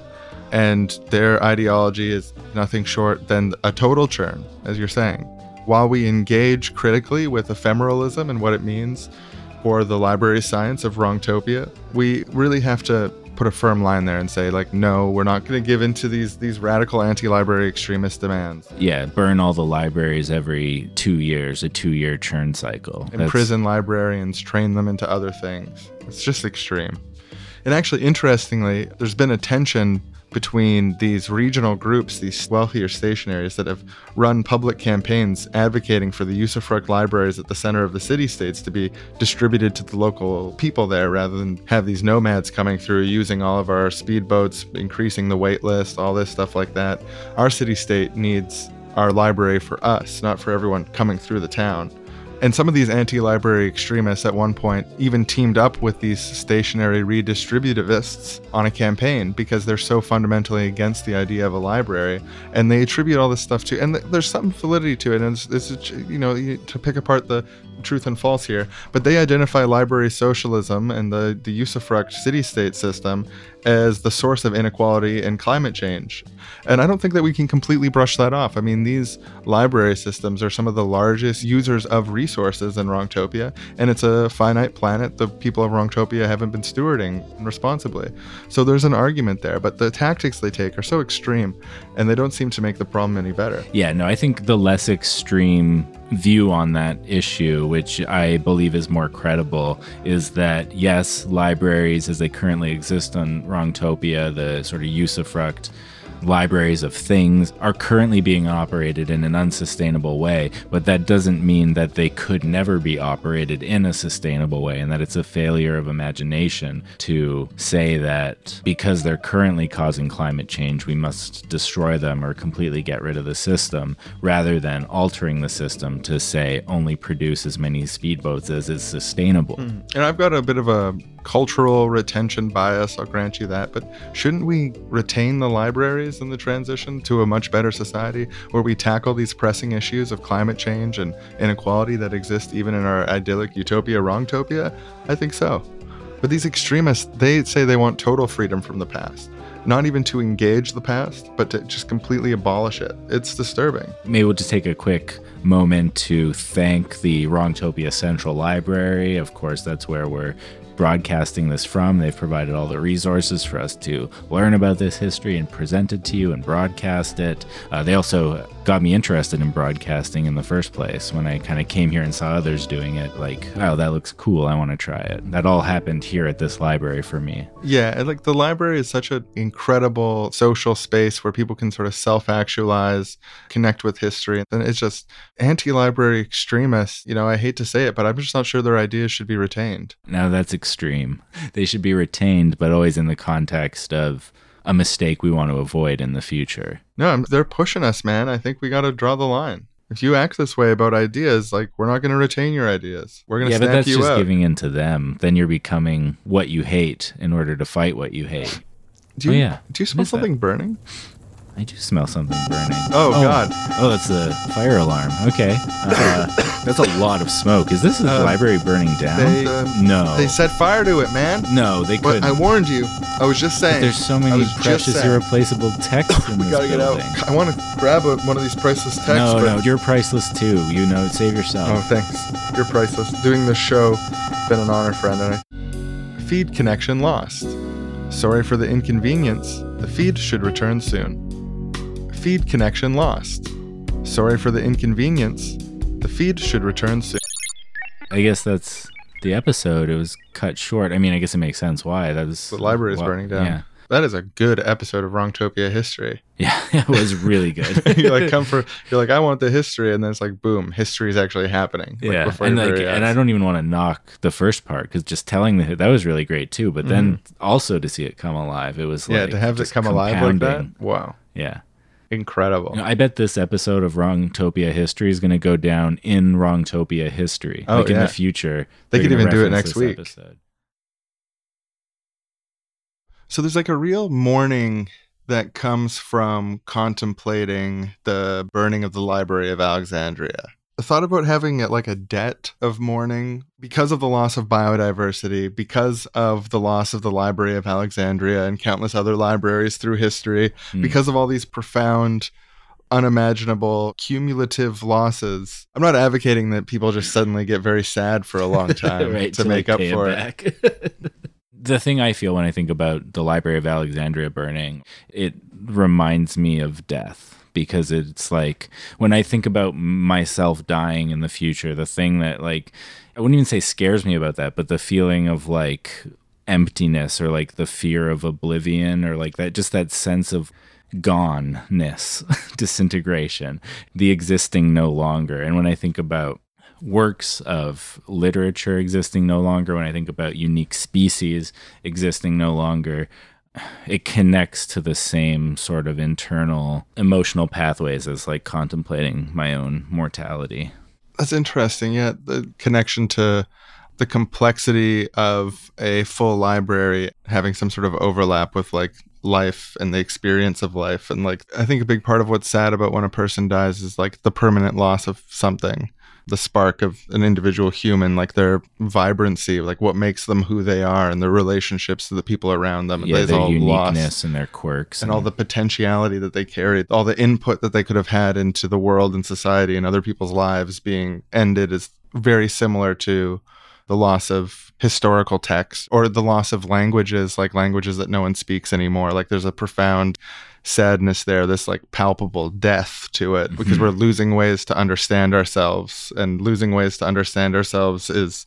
and their ideology is nothing short than a total churn, as you're saying. While we engage critically with ephemeralism and what it means for the library science of Wrongtopia, we really have to put a firm line there and say like no we're not going to give in to these these radical anti-library extremist demands. Yeah, burn all the libraries every two years, a two year churn cycle. Imprison librarians train them into other things. It's just extreme and actually interestingly there's been a tension between these regional groups, these wealthier stationaries that have run public campaigns advocating for the usufruct libraries at the center of the city states to be distributed to the local people there rather than have these nomads coming through using all of our speedboats, increasing the wait list, all this stuff like that. Our city state needs our library for us, not for everyone coming through the town. And some of these anti library extremists at one point even teamed up with these stationary redistributivists on a campaign because they're so fundamentally against the idea of a library. And they attribute all this stuff to, and th- there's some validity to it. And it's, it's you know, to pick apart the truth and false here, but they identify library socialism and the, the usufruct city state system as the source of inequality and climate change. And I don't think that we can completely brush that off. I mean, these library systems are some of the largest users of resources resources in Wrongtopia, and it's a finite planet the people of Wrongtopia haven't been stewarding responsibly. So there's an argument there, but the tactics they take are so extreme, and they don't seem to make the problem any better. Yeah, no, I think the less extreme view on that issue, which I believe is more credible, is that yes, libraries as they currently exist on Wrongtopia, the sort of usufruct libraries of things are currently being operated in an unsustainable way, but that doesn't mean that they could never be operated in a sustainable way and that it's a failure of imagination to say that because they're currently causing climate change, we must destroy them or completely get rid of the system rather than altering the system to say only produce as many speedboats as is sustainable. Hmm. And I've got a bit of a cultural retention bias, I'll grant you that, but shouldn't we retain the libraries in the transition to a much better society where we tackle these pressing issues of climate change and inequality that exist even in our idyllic utopia, wrongtopia? I think so. But these extremists, they say they want total freedom from the past. Not even to engage the past, but to just completely abolish it. It's disturbing. Maybe we'll just take a quick moment to thank the Wrongtopia Central Library. Of course, that's where we're broadcasting this from. They've provided all the resources for us to learn about this history and present it to you and broadcast it. Uh, they also got me interested in broadcasting in the first place when I kind of came here and saw others doing it. Like, oh, that looks cool. I want to try it. That all happened here at this library for me. Yeah, like the library is such an incredible social space where people can sort of self actualize, connect with history. And it's just anti library extremists. You know, I hate to say it, but I'm just not sure their ideas should be retained. Now that's extreme. They should be retained, but always in the context of a mistake we want to avoid in the future. No, I'm, they're pushing us, man. I think we got to draw the line. If you act this way about ideas, like we're not going to retain your ideas. We're going to Yeah, but that's just giving in to them. Then you're becoming what you hate in order to fight what you hate. do you, Oh, yeah. Do you smell is that? something burning? I do smell something burning. Oh, God. Oh, that's the fire alarm. Okay. Uh, [coughs] that's a lot of smoke. Is this the Uh, library burning down? They no. they set fire to it, man. no, they But couldn't. I warned you. I was just saying. There's so I many was just precious, saying. irreplaceable texts [laughs] in We this gotta get out. building. I want to grab a, one of these priceless texts. No, but- no, you're priceless too. You know, save yourself. Oh, thanks. You're priceless. Doing this show, been an honor, friend. And I... Feed connection lost. Sorry for the inconvenience. The feed should return soon. Feed connection lost. Sorry for the inconvenience. The feed should return soon. I guess that's the episode. It was cut short. I mean, I guess it makes sense why. That was The library is why- burning down. Yeah, That is a good episode of Wrongtopia history. [laughs] yeah, it was really good. [laughs] you like come for [laughs] you're like I want the history, and then it's like boom, history is actually happening. like, yeah, and like, and. I don't even want to knock the first part because just telling the that was really great too. But then also to see it come alive, it was Mm-hmm. yeah like to have it come alive like that. Wow, Yeah, incredible. You know, I bet this episode of Wrongtopia history is going to go down in Wrongtopia history. Oh, like in the future, They could even do it next week. Episode. So there's like a real mourning that comes from contemplating the burning of the Library of Alexandria. Thought about having it like a debt of mourning because of the loss of biodiversity, because of the loss of the Library of Alexandria and countless other libraries through history, Hmm. because of all these profound, unimaginable, cumulative losses. I'm not advocating that people just suddenly get very sad for a long [laughs] time right, to, make like, up for it. [laughs] the thing I feel when I think about the Library of Alexandria burning, it reminds me of death because it's like when I think about myself dying in the future, the thing that like I wouldn't even say scares me about that, but the feeling of like emptiness or like the fear of oblivion or like that just that sense of goneness, [laughs] disintegration, the existing no longer. And when I think about works of literature existing no longer, when I think about unique species existing no longer, it connects to the same sort of internal emotional pathways as like contemplating my own mortality. That's interesting. Yeah, the connection to the complexity of a full library having some sort of overlap with like life and the experience of life. And like, I think a big part of what's sad about when a person dies is like the permanent loss of something, the spark of an individual human, like their vibrancy, like what makes them who they are and their relationships to the people around them. Yeah, their uniqueness and their quirks and all the potentiality that they carried, all the input that they could have had into the world and society and other people's lives being ended is very similar to the loss of historical texts or the loss of languages, like languages that no one speaks anymore. Like there's a profound sadness there, this like palpable death to it because mm-hmm. we're losing ways to understand ourselves. And losing ways to understand ourselves is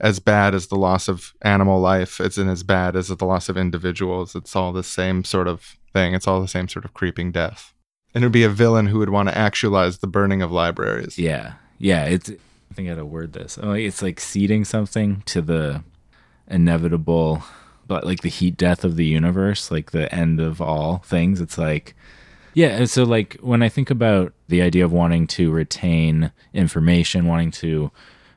as bad as the loss of animal life. It's in as bad as the loss of individuals. It's all the same sort of thing. It's all the same sort of creeping death. And it would be a villain who would want to actualize the burning of libraries. Yeah. Yeah. It's, I think I had to word this. Oh, It's like ceding something to the inevitable, like the heat death of the universe, like the end of all things. It's like, yeah. So, like, when I think about the idea of wanting to retain information, wanting to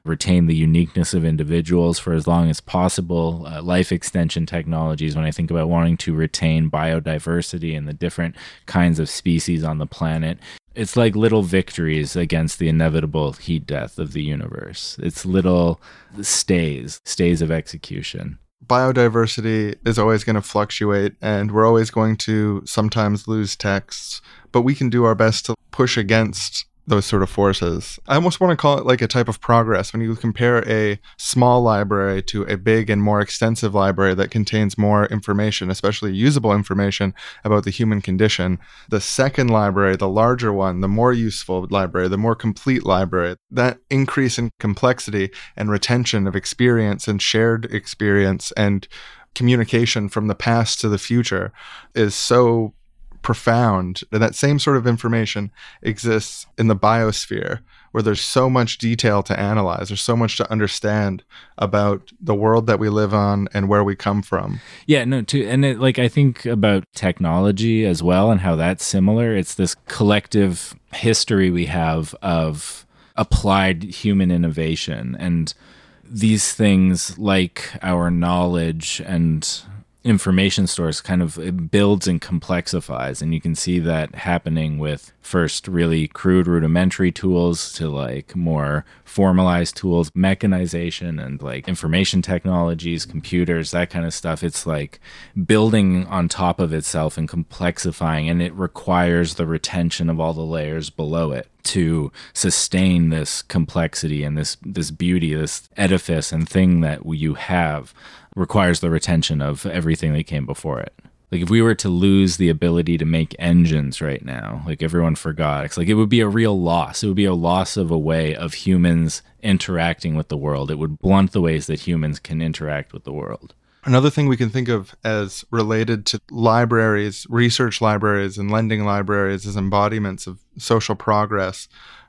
retain the uniqueness of individuals for as long as possible, uh, life extension technologies, when I think about wanting to retain biodiversity and the different kinds of species on the planet, it's like little victories against the inevitable heat death of the universe. It's little stays, stays of execution. Biodiversity is always going to fluctuate and we're always going to sometimes lose texts, but we can do our best to push against those sort of forces. I almost want to call it like a type of progress when you compare a small library to a big and more extensive library that contains more information, especially usable information about the human condition. The second library, the larger one, the more useful library, the more complete library, that increase in complexity and retention of experience and shared experience and communication from the past to the future is so profound. That same sort of information exists in the biosphere where there's so much detail to analyze. There's so much to understand about the world that we live on and where we come from. Yeah, no, too, and it, like I think about technology as well and how that's similar. It's this collective history we have of applied human innovation and these things like our knowledge and information stores kind of builds and complexifies and you can see that happening with first really crude rudimentary tools to like more formalized tools mechanization and like information technologies computers that kind of stuff. It's like building on top of itself and complexifying and it requires the retention of all the layers below it to sustain this complexity and this this beauty this edifice and thing that you have requires the retention of everything that came before it. Like if we were to lose the ability to make engines right now, like everyone forgot, it's like it would be a real loss. It would be a loss of a way of humans interacting with the world. It would blunt the ways that humans can interact with the world. Another thing we can think of as related to libraries, research libraries, and lending libraries as embodiments of social progress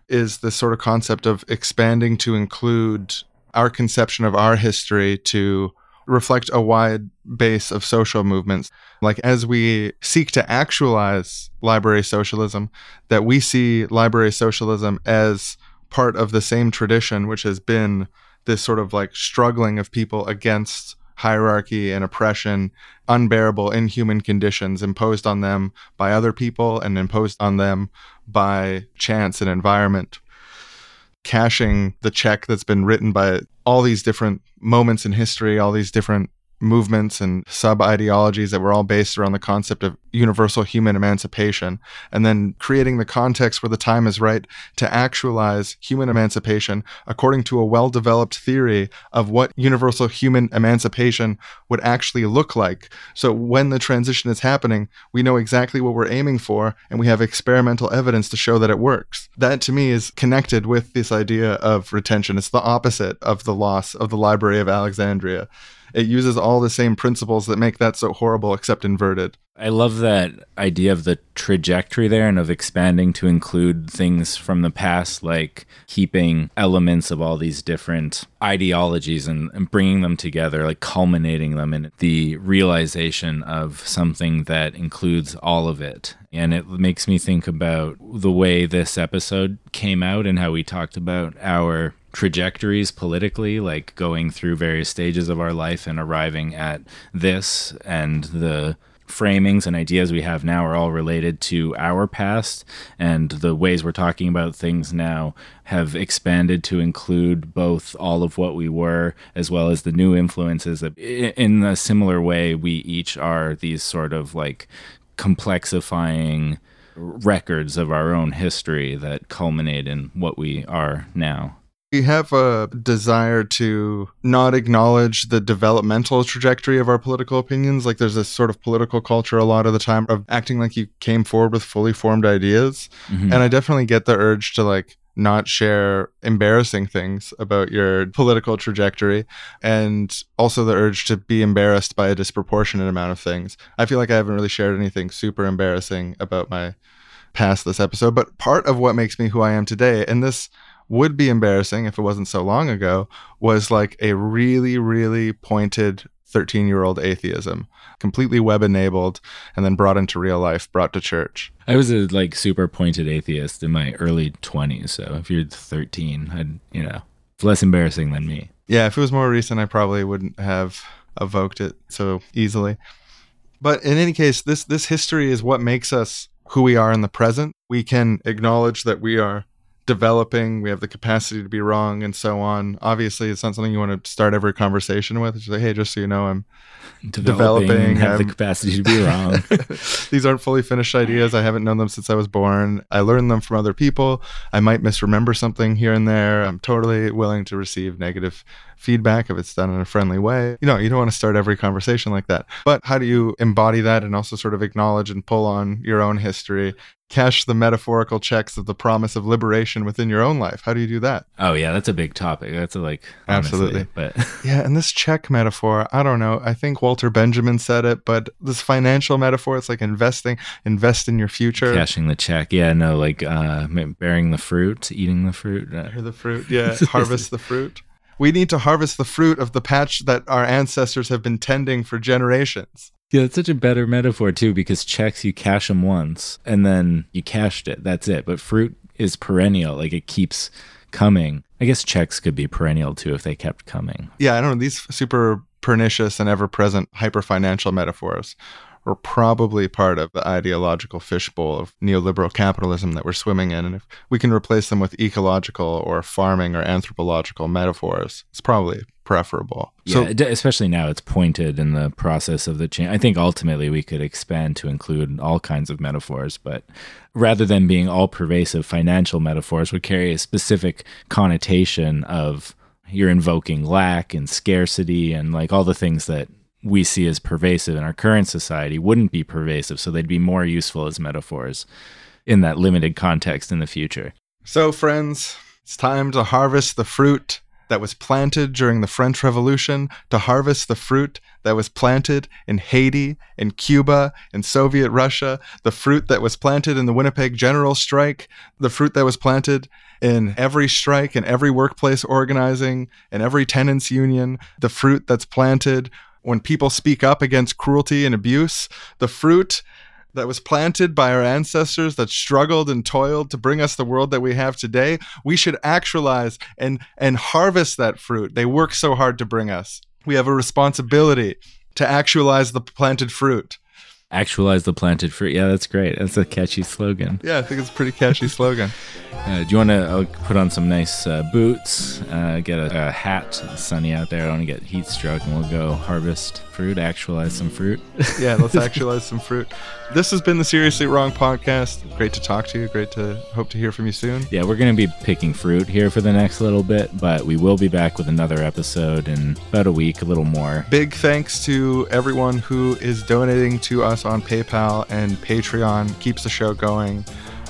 is this sort of concept of expanding to include our conception of our history to reflect a wide base of social movements. Like as we seek to actualize library socialism, that we see library socialism as part of the same tradition, which has been this sort of like struggling of people against hierarchy and oppression, unbearable, inhuman conditions imposed on them by other people and imposed on them by chance and environment cashing the check that's been written by all these different moments in history, all these different movements and sub ideologies that were all based around the concept of universal human emancipation, and then creating the context where the time is right to actualize human emancipation according to a well developed theory of what universal human emancipation would actually look like. So when the transition is happening, we know exactly what we're aiming for, and we have experimental evidence to show that it works. That to me is connected with this idea of retention. It's the opposite of the loss of the Library of Alexandria it uses all the same principles that make that so horrible except inverted. I love that idea of the trajectory there and of expanding to include things from the past, like keeping elements of all these different ideologies and, and, bringing them together, like culminating them in the realization of something that includes all of it. And it makes me think about the way this episode came out and how we talked about our trajectories politically, like going through various stages of our life and arriving at this, and the framings and ideas we have now are all related to our past, and the ways we're talking about things now have expanded to include both all of what we were as well as the new influences. that In a similar way, we each are these sort of like complexifying records of our own history that culminate in what we are now. We have a desire to not acknowledge the developmental trajectory of our political opinions. Like there's this sort of political culture a lot of the time of acting like you came forward with fully formed ideas. Mhm. And I definitely get the urge to like not share embarrassing things about your political trajectory and also the urge to be embarrassed by a disproportionate amount of things. I feel like I haven't really shared anything super embarrassing about my past this episode, but part of what makes me who I am today, and this would be embarrassing if it wasn't so long ago, was like a really, really pointed 13 year old atheism, completely web enabled and then brought into real life, brought to church. I was a like super pointed atheist in my early 20s. So if you're 13, I'd, you know, it's less embarrassing than me. Yeah, if it was more recent, I probably wouldn't have evoked it so easily. But in any case, this this history is what makes us who we are in the present. We can acknowledge that we are developing, we have the capacity to be wrong, and so on. Obviously, it's not something you want to start every conversation with. It's like, hey, just so you know, I'm Developing, Developing, have the um, capacity to be wrong. [laughs] [laughs] These aren't fully finished ideas. I haven't known them since I was born. I learned them from other people. I might misremember something here and there. I'm totally willing to receive negative feedback if it's done in a friendly way. You know, you don't want to start every conversation like that. But how do you embody that and also sort of acknowledge and pull on your own history? Cash the metaphorical checks of the promise of liberation within your own life. How do you do that? oh yeah, that's a big topic. That's a like honestly, Absolutely. But [laughs] Yeah, and this check metaphor, I don't know. I think Walter Benjamin said it, but this financial metaphor, it's like investing, invest in your future. cashing the check. Yeah, no, like uh bearing the fruit, eating the fruit. Uh, Hear the fruit. Yeah, harvest the fruit. We need to harvest the fruit of the patch that our ancestors have been tending for generations. Yeah, it's such a better metaphor too because checks you cash them once and then you cashed it. That's it. But fruit is perennial, like it keeps coming. I guess checks could be perennial too if they kept coming. Yeah, I don't know. These super pernicious and ever present hyper financial metaphors are probably part of the ideological fishbowl of neoliberal capitalism that we're swimming in. And if we can replace them with ecological or farming or anthropological metaphors, it's probably preferable. Yeah, especially now it's pointed in the process of the change. I think ultimately we could expand to include all kinds of metaphors, but rather than being all pervasive, financial metaphors would carry a specific connotation of you're invoking lack and scarcity and like all the things that we see as pervasive in our current society wouldn't be pervasive, so they'd be more useful as metaphors in that limited context in the future. So, friends, it's time to harvest the fruit that was planted during the French Revolution, to harvest the fruit that was planted in Haiti, in Cuba, in Soviet Russia, the fruit that was planted in the Winnipeg General Strike, the fruit that was planted in every strike, in every workplace organizing, in every tenants union, the fruit that's planted when people speak up against cruelty and abuse, the fruit that was planted by our ancestors that struggled and toiled to bring us the world that we have today, we should actualize and and harvest that fruit. They worked so hard to bring us. We have a responsibility to actualize the planted fruit. Actualize the planted fruit. Yeah, that's great. That's a catchy slogan. Yeah, I think it's a pretty catchy slogan. [laughs] Uh, do you want to uh, put on some nice uh, boots, uh, get a, a hat? It's sunny out there. I don't want to get heat struck, and we'll go harvest fruit, actualize some fruit. [laughs] Yeah, let's actualize some fruit. This has been the Seriously Wrong podcast. Great to talk to you. Great to hope to hear from you soon. yeah, we're going to be picking fruit here for the next little bit, but we will be back with another episode in about a week, a little more. Big thanks to everyone who is donating to us on PayPal and Patreon. Keeps the show going.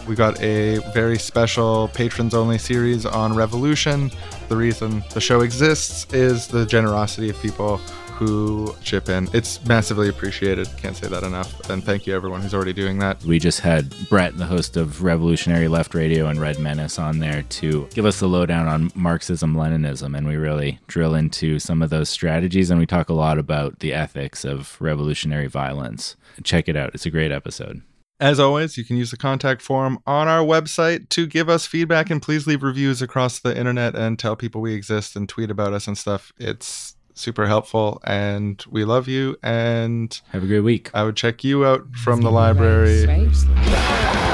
We got a very special patrons only series on Revolution. The reason the show exists is the generosity of people who chip in. It's massively appreciated. Can't say that enough. And thank you everyone who's already doing that. We just had Brett, the host of Revolutionary Left Radio and Red Menace, on there to give us the lowdown on Marxism Leninism. And we really drill into some of those strategies and we talk a lot about the ethics of revolutionary violence. Check it out. It's a great episode. As always, you can use the contact form on our website to give us feedback and please leave reviews across the internet and tell people we exist and tweet about us and stuff. It's super helpful and we love you and Have a great week. I would check you out from the library. Seriously.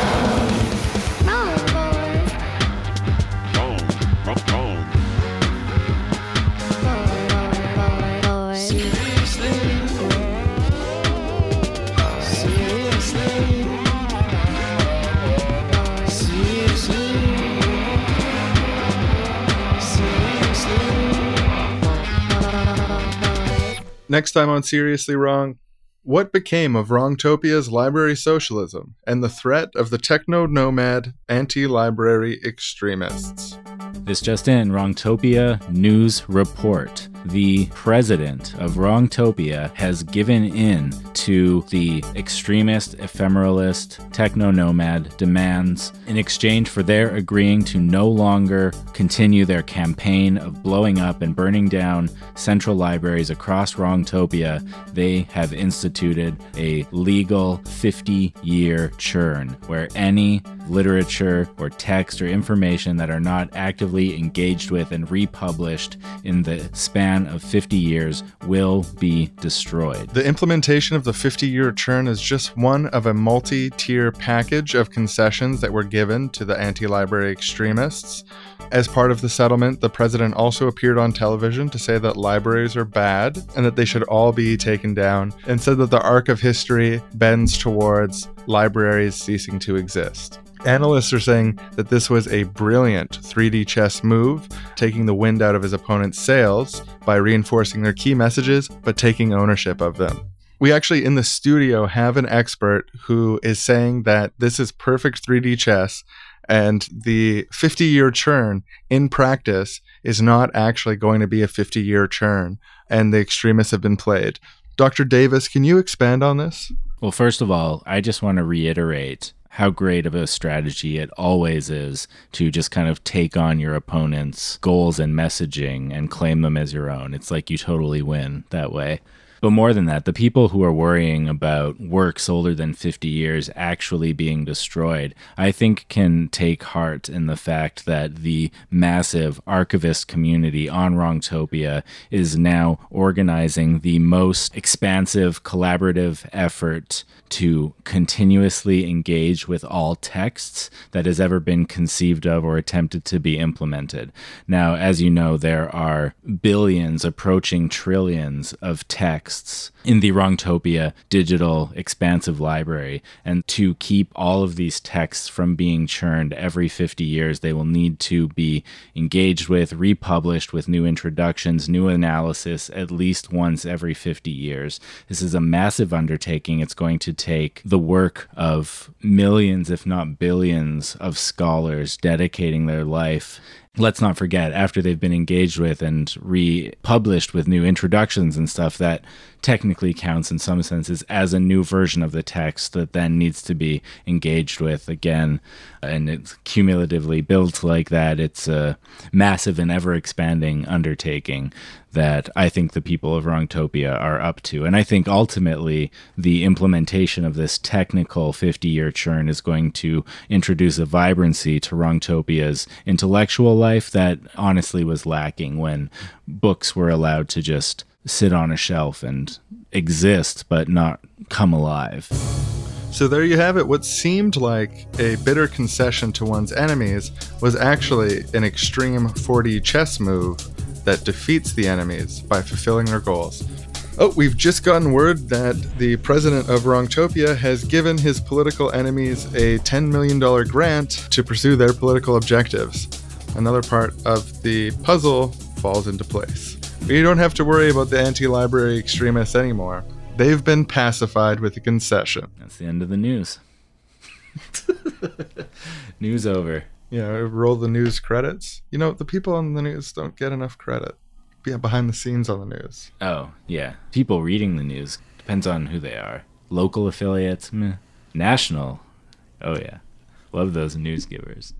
Next time on Seriously Wrong, what became of Wrongtopia's library socialism and the threat of the techno nomad anti library extremists? This just in Wrongtopia News Report. The president of Wrongtopia has given in to the extremist, ephemeralist, techno nomad demands in exchange for their agreeing to no longer continue their campaign of blowing up and burning down central libraries across Wrongtopia. They have instituted a legal 50 year churn where any literature or text or information that are not actively engaged with and republished in the span of 50 years will be destroyed. The implementation of the 50 year churn is just one of a multi tier package of concessions that were given to the anti library extremists. As part of the settlement, the president also appeared on television to say that libraries are bad and that they should all be taken down, and said that the arc of history bends towards libraries ceasing to exist. Analysts are saying that this was a brilliant 3D chess move, taking the wind out of his opponent's sails by reinforcing their key messages but taking ownership of them. We actually, in the studio, have an expert who is saying that this is perfect 3D chess and the 50 year churn in practice is not actually going to be a 50 year churn, and the extremists have been played. Dr. Davis, can you expand on this? Well, first of all, I just want to reiterate how great of a strategy it always is to just kind of take on your opponent's goals and messaging and claim them as your own. It's like you totally win that way. But more than that, the people who are worrying about works older than 50 years actually being destroyed, I think can take heart in the fact that the massive archivist community on Wrongtopia is now organizing the most expansive collaborative effort to continuously engage with all texts that has ever been conceived of or attempted to be implemented. Now, as you know, there are billions approaching trillions of texts in the Wrongtopia digital expansive library. And to keep all of these texts from being churned every 50 years, they will need to be engaged with, republished with new introductions, new analysis at least once every 50 years. This is a massive undertaking. It's going to take the work of millions, if not billions, of scholars dedicating their life let's not forget after they've been engaged with and republished with new introductions and stuff that technically counts in some senses as a new version of the text that then needs to be engaged with again and it's cumulatively built like that it's a massive and ever expanding undertaking that I think the people of Wrongtopia are up to. And I think ultimately the implementation of this technical 50 year churn is going to introduce a vibrancy to Wrongtopia's intellectual life that honestly was lacking when books were allowed to just sit on a shelf and exist but not come alive. So there you have it. What seemed like a bitter concession to one's enemies was actually an extreme 4D chess move that defeats the enemies by fulfilling their goals. Oh, we've just gotten word that the president of Wrongtopia has given his political enemies a $10 million grant to pursue their political objectives. Another part of the puzzle falls into place. We don't have to worry about the anti library extremists anymore. They've been pacified with a concession. That's the end of the news. [laughs] news over. You know, roll the news credits. You know, the people on the news don't get enough credit. Yeah, behind the scenes on the news. Oh, yeah. People reading the news depends on who they are. Local affiliates, meh. National. Oh, yeah. Love those news givers.